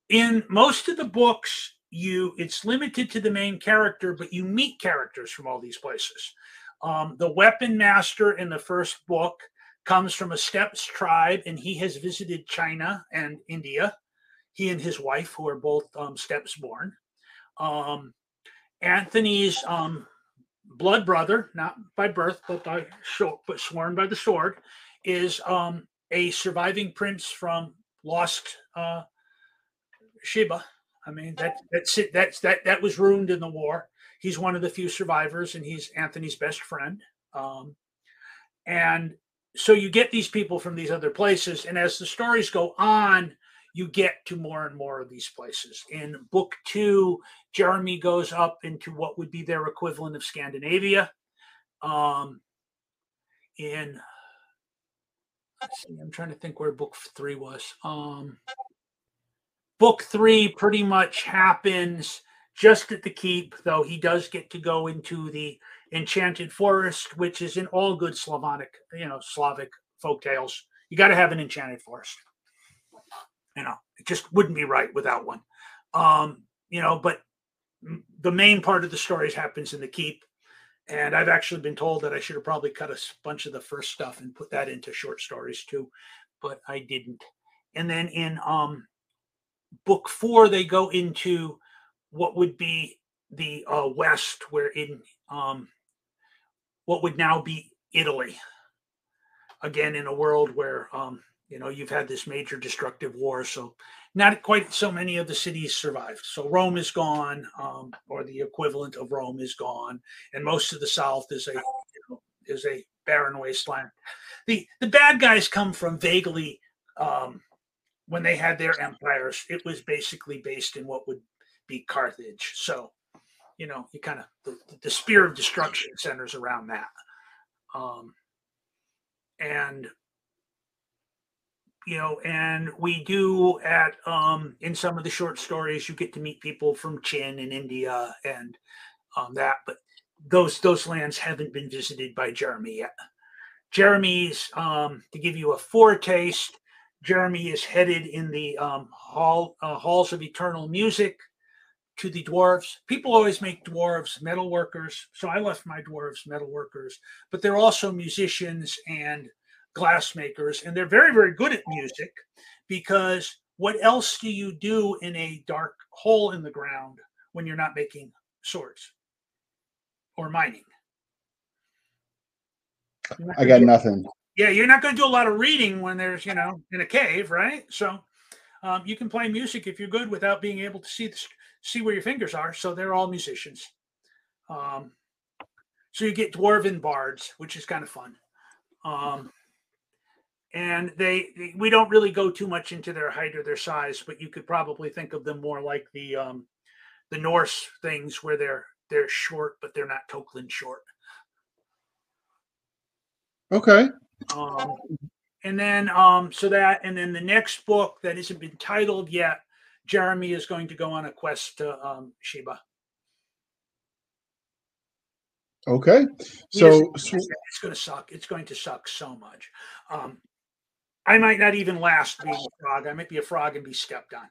In most of the books, you it's limited to the main character, but you meet characters from all these places. Um, the weapon master in the first book comes from a steppes tribe, and he has visited China and India. He and his wife, who are both um, steppes born. Um, Anthony's um, blood brother, not by birth, but by but sworn by the sword, is um, a surviving prince from lost uh, Sheba I mean, that that's it. That's that that was ruined in the war. He's one of the few survivors, and he's Anthony's best friend. Um, and so you get these people from these other places, and as the stories go on, you get to more and more of these places. In book two, Jeremy goes up into what would be their equivalent of Scandinavia. Um, in see, I'm trying to think where book three was. Um, book three pretty much happens just at the keep, though he does get to go into the enchanted forest, which is in all good Slavonic, you know, Slavic folk tales. You got to have an enchanted forest. You know, it just wouldn't be right without one. Um, you know, but the main part of the stories happens in the keep. And I've actually been told that I should have probably cut a bunch of the first stuff and put that into short stories too, but I didn't. And then in um, book four, they go into what would be the uh, West, where in um, what would now be Italy. Again, in a world where um, you know you've had this major destructive war, so not quite so many of the cities survived. So Rome is gone, um, or the equivalent of Rome is gone, and most of the South is a you know, is a barren wasteland. The the bad guys come from vaguely um, when they had their empires. It was basically based in what would be Carthage. So, you know, you kind of the, the spear of destruction centers around that. Um, and you know, and we do at um, in some of the short stories, you get to meet people from Chin in India and um, that, but those those lands haven't been visited by Jeremy yet. Jeremy's um, to give you a foretaste. Jeremy is headed in the um, hall uh, halls of eternal music to the dwarves. People always make dwarves metal workers, so I left my dwarves metal workers, but they're also musicians and glassmakers, and they're very, very good at music because what else do you do in a dark hole in the ground when you're not making swords or mining? I got nothing. Yeah, you're not going to do a lot of reading when there's, you know, in a cave, right? So um, you can play music if you're good without being able to see the, see where your fingers are. So they're all musicians. Um, so you get dwarven bards, which is kind of fun. Um, and they, they, we don't really go too much into their height or their size, but you could probably think of them more like the um, the Norse things where they're they're short, but they're not Tolkien short. Okay. Um, and then um, so that and then the next book that hasn't been titled yet Jeremy is going to go on a quest to um, Sheba. Okay, so it's going to suck. It's going to suck so much. Um, I might not even last being a frog. I might be a frog and be stepped on.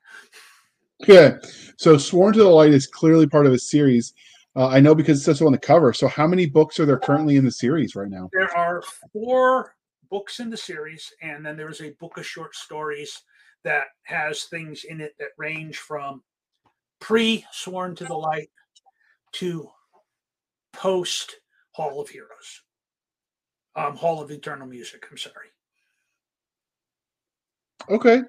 Yeah. So Sworn to the Light is clearly part of a series. Uh, I know because it says so on the cover. So how many books are there currently in the series right now? There are four books in the series, and then there is a book of short stories that has things in it that range from pre Sworn to the Light to post Hall of Heroes, um, Hall of Eternal Music. I'm sorry. Okay,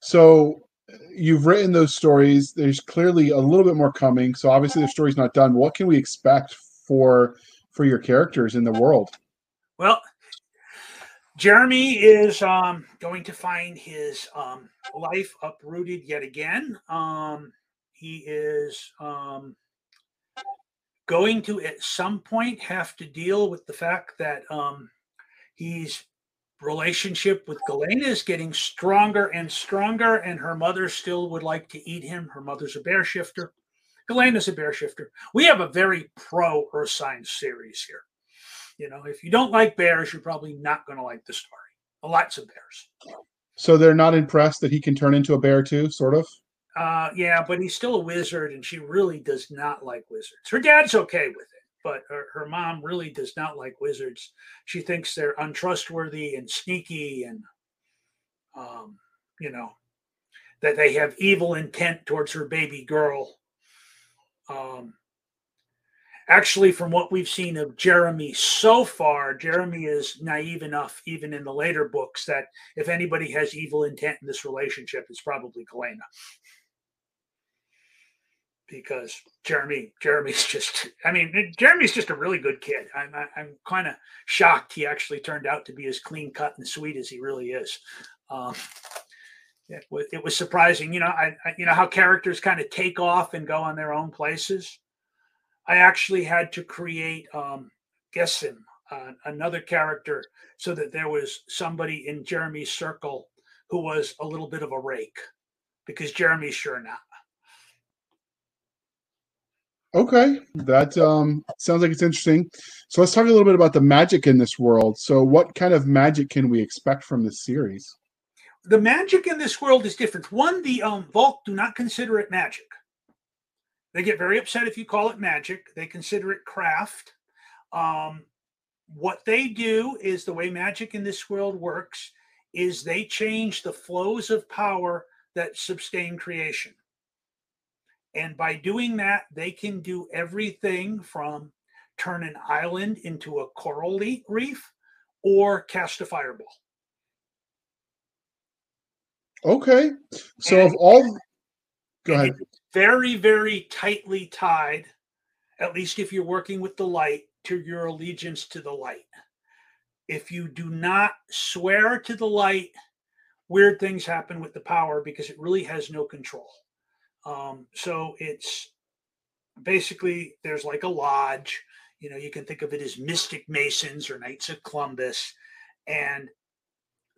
so you've written those stories. There's clearly a little bit more coming. So obviously the story's not done. What can we expect for for your characters in the world? Well, Jeremy is um, going to find his um, life uprooted yet again. Um, he is um, going to, at some point, have to deal with the fact that um, his relationship with Galena is getting stronger and stronger, and her mother still would like to eat him. Her mother's a bear shifter. Galena's a bear shifter. We have a very pro Sign series here. You know, if you don't like bears, you're probably not going to like the story. Lots of bears. So they're not impressed that he can turn into a bear too, sort of. Uh, yeah, but he's still a wizard, and she really does not like wizards. Her dad's okay with it, but her, her mom really does not like wizards. She thinks they're untrustworthy and sneaky, and um, you know that they have evil intent towards her baby girl. Um, actually, from what we've seen of Jeremy so far, Jeremy is naive enough, even in the later books, that if anybody has evil intent in this relationship, it's probably Galena. Because Jeremy, Jeremy's just, I mean, Jeremy's just a really good kid. I'm, I'm kind of shocked he actually turned out to be as clean cut and sweet as he really is. Um, it was, it was surprising. You know, I, I you know how characters kind of take off and go on their own places. I actually had to create um, Gessim, uh, another character, so that there was somebody in Jeremy's circle who was a little bit of a rake, because Jeremy's sure not. Okay, that um, sounds like it's interesting. So let's talk a little bit about the magic in this world. So, what kind of magic can we expect from this series? The magic in this world is different. One, the um, Volk do not consider it magic. They get very upset if you call it magic. They consider it craft. Um, what they do is the way magic in this world works is they change the flows of power that sustain creation. And by doing that, they can do everything from turn an island into a coral reef or cast a fireball. Okay. So, and, of all, go ahead. Very, very tightly tied, at least if you're working with the light, to your allegiance to the light. If you do not swear to the light, weird things happen with the power because it really has no control. Um, so it's basically there's like a lodge. You know, you can think of it as Mystic Masons or Knights of Columbus, and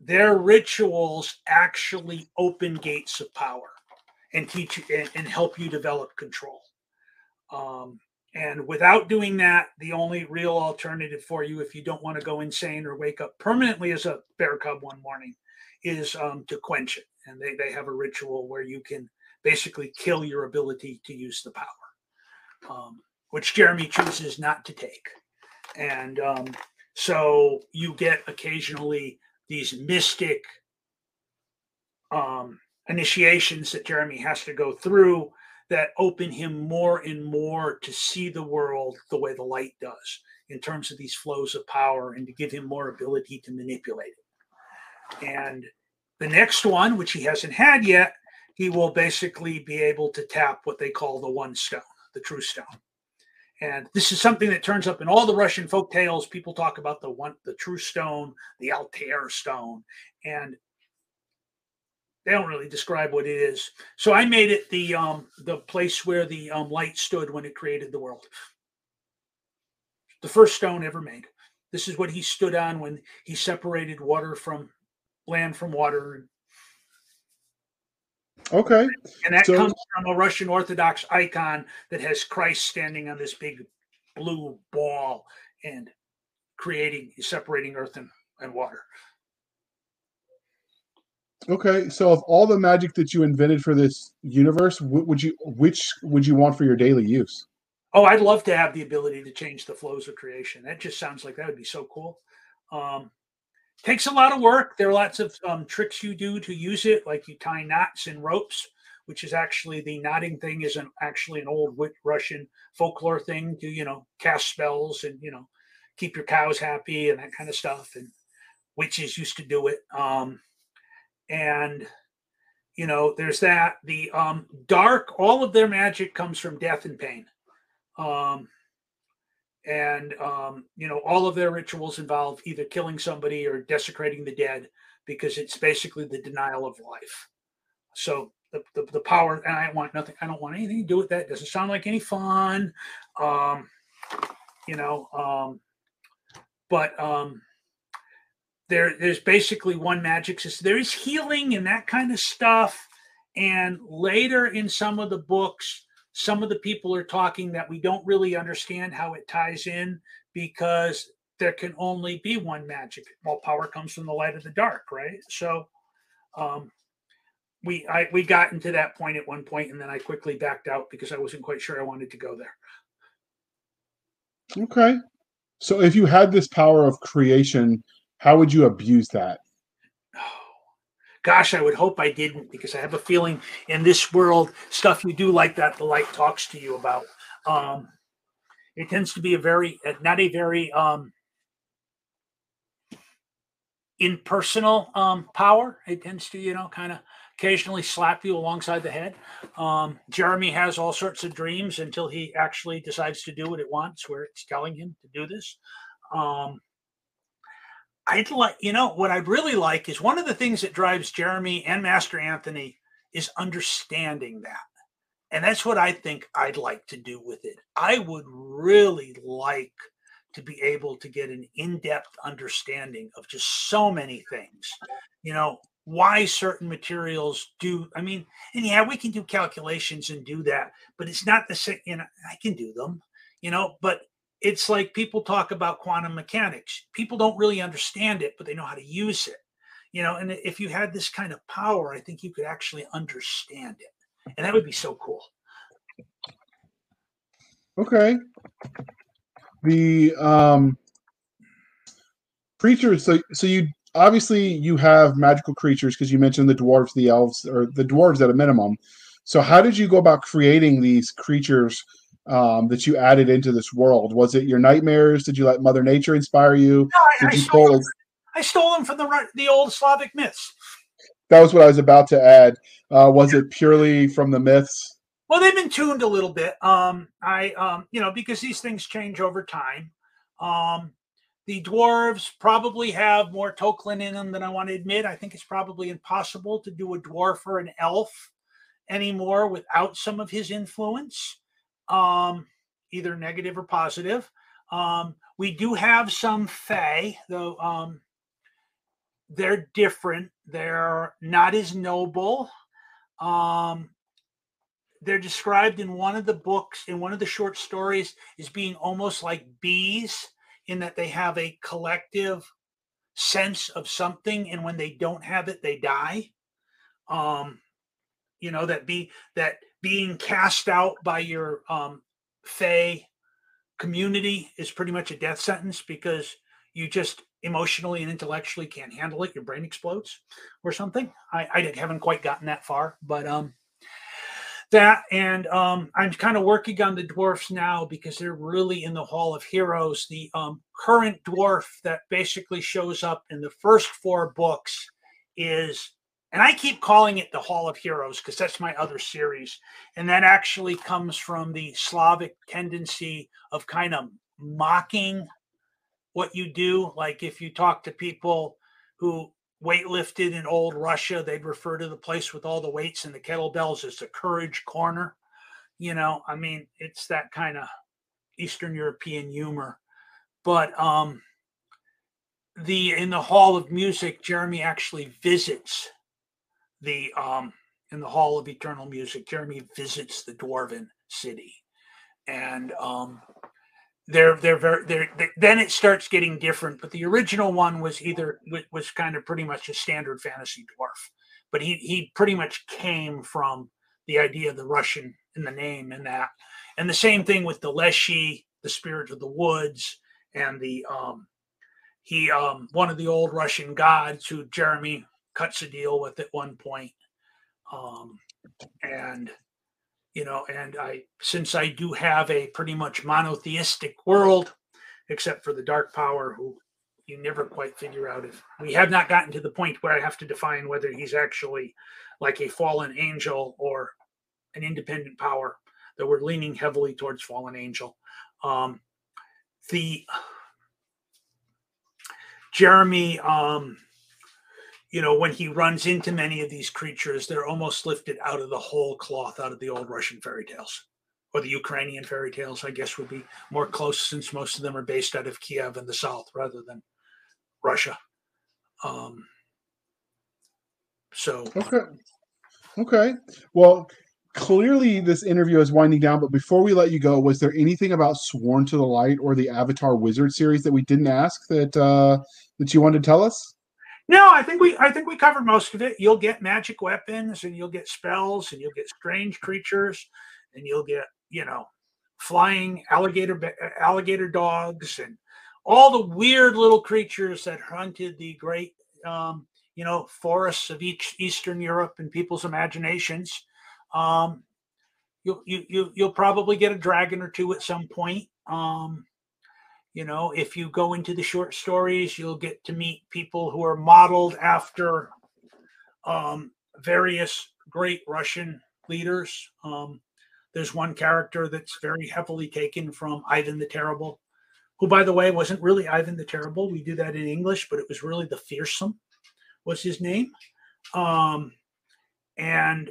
their rituals actually open gates of power and teach and, and help you develop control. Um, and without doing that, the only real alternative for you, if you don't want to go insane or wake up permanently as a bear cub one morning, is um, to quench it. And they, they have a ritual where you can basically kill your ability to use the power, um, which Jeremy chooses not to take. And um, so you get occasionally these mystic um, initiations that Jeremy has to go through that open him more and more to see the world the way the light does in terms of these flows of power and to give him more ability to manipulate it. And the next one, which he hasn't had yet, he will basically be able to tap what they call the one stone, the true stone. And this is something that turns up in all the Russian folk tales. People talk about the one, the true stone, the Alatyr stone, and they don't really describe what it is. So I made it the um, the place where the um, light stood when it created the world. The first stone ever made. This is what he stood on when he separated water from land from water Okay. And that so, comes from a Russian Orthodox icon that has Christ standing on this big blue ball and creating, separating earth and, and water. Okay, so of all the magic that you invented for this universe, would you which would you want for your daily use? Oh, I'd love to have the ability to change the flows of creation. That just sounds like that would be so cool. Um, takes a lot of work. There are lots of um, tricks you do to use it, like you tie knots and ropes, which is actually the knotting thing is an, actually an old Russian folklore thing to you know cast spells and you know keep your cows happy and that kind of stuff. And witches used to do it. Um, and you know, there's that. The um, dark, all of their magic comes from death and pain. Um, and um, you know all of their rituals involve either killing somebody or desecrating the dead because it's basically the denial of life so the, the, the power and i want nothing i don't want anything to do with that it doesn't sound like any fun um, you know um, but um, there there's basically one magic system there is healing and that kind of stuff and later in some of the books some of the people are talking that we don't really understand how it ties in because there can only be one magic. Well, power comes from the light of the dark, right? So um, we I we got into that point at one point, and then I quickly backed out because I wasn't quite sure I wanted to go there. Okay. So if you had this power of creation, how would you abuse that? Gosh, I would hope I didn't because I have a feeling in this world, stuff you do like that, the light talks to you about. Um, it tends to be a very, not a very um, impersonal um, power. It tends to, you know, kind of occasionally slap you alongside the head. Um, Jeremy has all sorts of dreams until he actually decides to do what it wants, where it's telling him to do this. Um, I'd like, you know, what I'd really like is one of the things that drives Jeremy and Master Anthony is understanding that. And that's what I think I'd like to do with it. I would really like to be able to get an in depth understanding of just so many things. You know, why certain materials do. I mean, and yeah, we can do calculations and do that, but it's not the same. You know, I can do them, you know, but it's like people talk about quantum mechanics. People don't really understand it, but they know how to use it. You know, and if you had this kind of power, I think you could actually understand it. And that would be so cool. Okay. The um creatures so so you obviously you have magical creatures because you mentioned the dwarves, the elves, or the dwarves at a minimum. So how did you go about creating these creatures um, that you added into this world? Was it your nightmares? Did you let Mother Nature inspire you? No, I, I, stole them, I, stole them, from the the old Slavic myths. That was what I was about to add. Uh, was it purely from the myths? Well, they've been tuned a little bit. Um, I, um, you know, because these things change over time. Um, the dwarves probably have more Tolkien in them than I want to admit. I think it's probably impossible to do a dwarf or an elf anymore without some of his influence um, either negative or positive. Um, we do have some Fae, though um, they're different. They're not as noble. Um, they're described in one of the books, in one of the short stories, as being almost like bees, in that they have a collective sense of something, and when they don't have it, they die. Um, you know that be that being cast out by your um, Fey community is pretty much a death sentence because you just emotionally and intellectually can't handle it. Your brain explodes or something. I, I haven't quite gotten that far, but um, that and um, I'm kind of working on the dwarfs now because they're really in the Hall of Heroes. The um, current dwarf that basically shows up in the first four books is and I keep calling it the Hall of Heroes because that's my other series. And that actually comes from the Slavic tendency of kind of mocking what you do. Like if you talk to people who weightlifted in old Russia, they'd refer to the place with all the weights and the kettlebells as the courage corner. You know, I mean, it's that kind of Eastern European humor. But um the in the Hall of Music, Jeremy actually visits the um, in the Hall of Eternal Music, Jeremy visits the Dwarven city, and um, they're they're very they're, they, then it starts getting different. But the original one was either was kind of pretty much a standard fantasy dwarf, but he he pretty much came from the idea of the Russian in the name and that, and the same thing with the Leshy, the spirit of the woods, and the um, he um one of the old Russian gods who Jeremy cuts a deal with at one point. Um, and you know, and I since I do have a pretty much monotheistic world, except for the dark power, who you never quite figure out if we have not gotten to the point where I have to define whether he's actually like a fallen angel or an independent power. That we're leaning heavily towards fallen angel. Um, the Jeremy um, you know, when he runs into many of these creatures, they're almost lifted out of the whole cloth, out of the old Russian fairy tales or the Ukrainian fairy tales, I guess would be more close since most of them are based out of Kiev in the south rather than Russia. Um, so okay, okay. Well, clearly this interview is winding down. But before we let you go, was there anything about Sworn to the Light or the Avatar Wizard series that we didn't ask that uh, that you wanted to tell us? No, I think we I think we covered most of it. You'll get magic weapons and you'll get spells and you'll get strange creatures and you'll get, you know, flying alligator alligator dogs and all the weird little creatures that hunted the great um, you know, forests of each Eastern Europe and people's imaginations. Um, you you you you'll probably get a dragon or two at some point. Um, you know, if you go into the short stories, you'll get to meet people who are modeled after um, various great Russian leaders. Um, there's one character that's very heavily taken from Ivan the Terrible, who, by the way, wasn't really Ivan the Terrible. We do that in English, but it was really the Fearsome, was his name. Um, and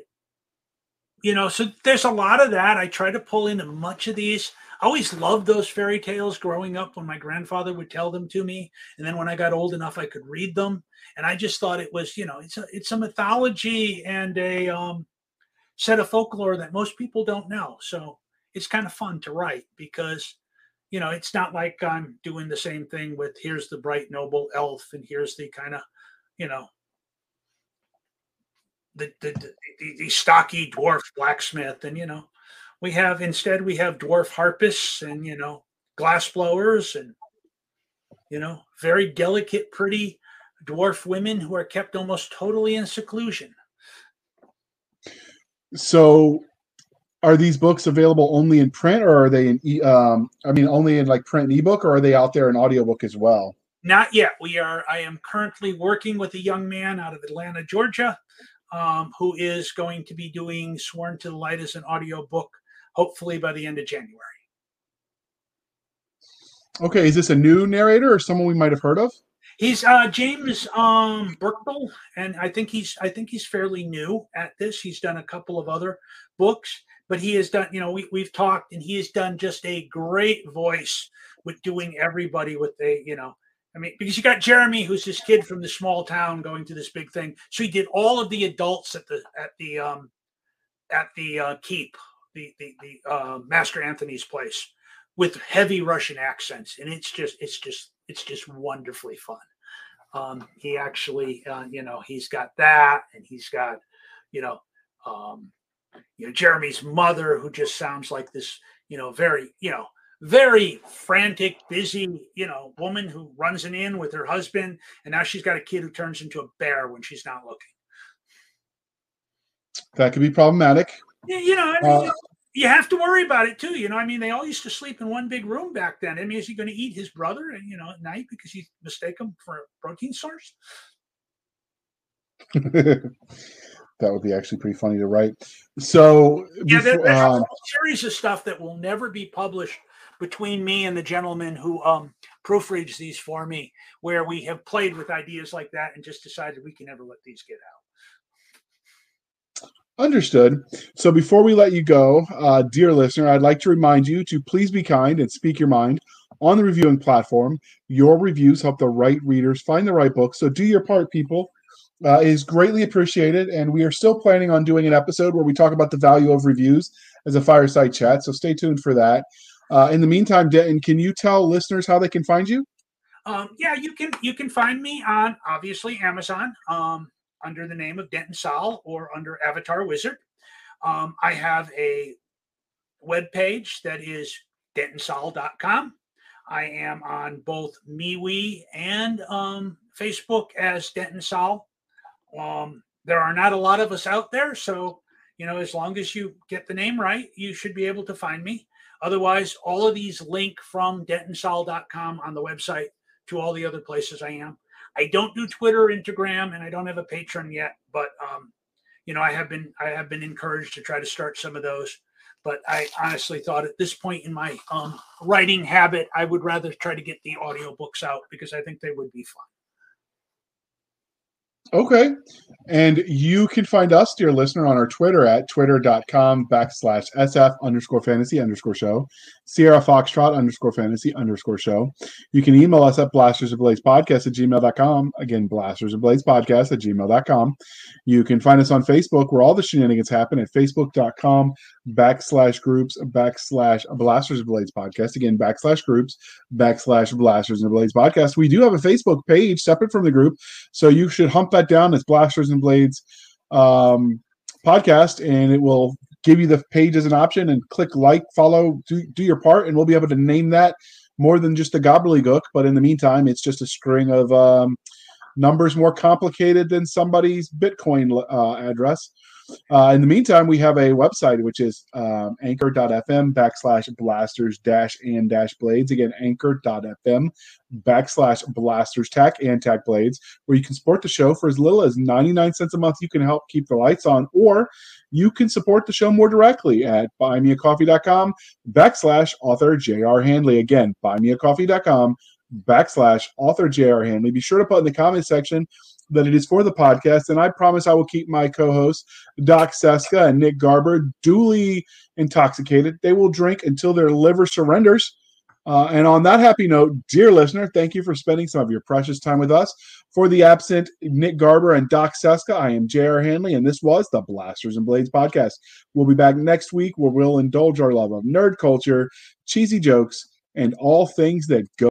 you know, so there's a lot of that. I try to pull in much of these. I always loved those fairy tales growing up when my grandfather would tell them to me, and then when I got old enough, I could read them. And I just thought it was, you know, it's a it's a mythology and a um, set of folklore that most people don't know. So it's kind of fun to write because, you know, it's not like I'm doing the same thing with here's the bright noble elf and here's the kind of, you know, the, the, the, the stocky dwarf blacksmith and you know we have instead we have dwarf harpists and you know glass blowers and you know very delicate pretty dwarf women who are kept almost totally in seclusion. So are these books available only in print or are they in e- um i mean only in like print and ebook or are they out there in audiobook as well? Not yet. We are i am currently working with a young man out of atlanta georgia um, who is going to be doing Sworn to the Light as an audio book, hopefully by the end of January. Okay, is this a new narrator or someone we might have heard of? He's uh, James um, Burkle, and I think he's I think he's fairly new at this. He's done a couple of other books, but he has done. You know, we we've talked, and he has done just a great voice with doing everybody with a you know I mean, because you got Jeremy, who's this kid from the small town going to this big thing. So he did all of the adults at the at the um at the uh, keep, the the the uh, Master Anthony's place, with heavy Russian accents, and it's just it's just it's just wonderfully fun. Um, he actually, uh, you know, he's got that, and he's got, you know, um, you know, Jeremy's mother, who just sounds like this, you know, very, you know, very frantic, busy, you know, woman who runs an inn with her husband, and now she's got a kid who turns into a bear when she's not looking. That could be problematic. You know, I mean, uh, you have to worry about it too. You know, I mean, they all used to sleep in one big room back then. I mean, is he going to eat his brother, and you know, at night because you mistake him for a protein source? that would be actually pretty funny to write. So, yeah, there, there's um, a series of stuff that will never be published between me and the gentleman who um, proofreads these for me, where we have played with ideas like that and just decided we can never let these get out. Understood. So before we let you go, uh, dear listener, I'd like to remind you to please be kind and speak your mind on the reviewing platform. Your reviews help the right readers find the right book. So do your part, people. Uh, is greatly appreciated, and we are still planning on doing an episode where we talk about the value of reviews as a fireside chat. So stay tuned for that. Uh, in the meantime, Denton, can you tell listeners how they can find you? Um, yeah, you can you can find me on obviously Amazon um, under the name of Denton Salle or under Avatar Wizard. Um, I have a web page that is dentonsalle.com. I am on both MeWe and um, Facebook as Denton Salle. Um, there are not a lot of us out there, so you know, as long as you get the name right, you should be able to find me. Otherwise, all of these link from dentonsalle.com on the website to all the other places I am. I don't do Twitter, Instagram, and I don't have a Patreon yet, but um, you know, I have been I have been encouraged to try to start some of those. But I honestly thought at this point in my um, writing habit, I would rather try to get the audiobooks out because I think they would be fun. Okay. And you can find us, dear listener, on our Twitter at twitter.com backslash SF underscore fantasy underscore show, Sierra Foxtrot underscore fantasy underscore show. You can email us at blasters of blades podcast at gmail.com. Again, blasters of blades podcast at gmail.com. You can find us on Facebook where all the shenanigans happen at facebook.com backslash groups backslash blasters of blades podcast. Again, backslash groups backslash blasters and blades podcast. We do have a Facebook page separate from the group. So you should hump that down as blasters and blades um, podcast and it will give you the page as an option and click like, follow, do, do your part, and we'll be able to name that more than just a gobbledygook. But in the meantime, it's just a string of um, numbers more complicated than somebody's Bitcoin uh, address. Uh, in the meantime, we have a website which is um, anchor.fm backslash blasters dash and dash blades. Again, anchor.fm backslash blasters tack and tack blades, where you can support the show for as little as 99 cents a month. You can help keep the lights on, or you can support the show more directly at buymeacoffee.com backslash author J.R. Handley. Again, buymeacoffee.com backslash author J.R. Handley. Be sure to put in the comment section that it is for the podcast, and I promise I will keep my co-hosts Doc Cisca and Nick Garber duly intoxicated. They will drink until their liver surrenders. Uh, and on that happy note, dear listener, thank you for spending some of your precious time with us. For the absent Nick Garber and Doc Cisca, I am J.R. Handley, and this was the Blasters and Blades podcast. We'll be back next week where we'll indulge our love of nerd culture, cheesy jokes, and all things that go.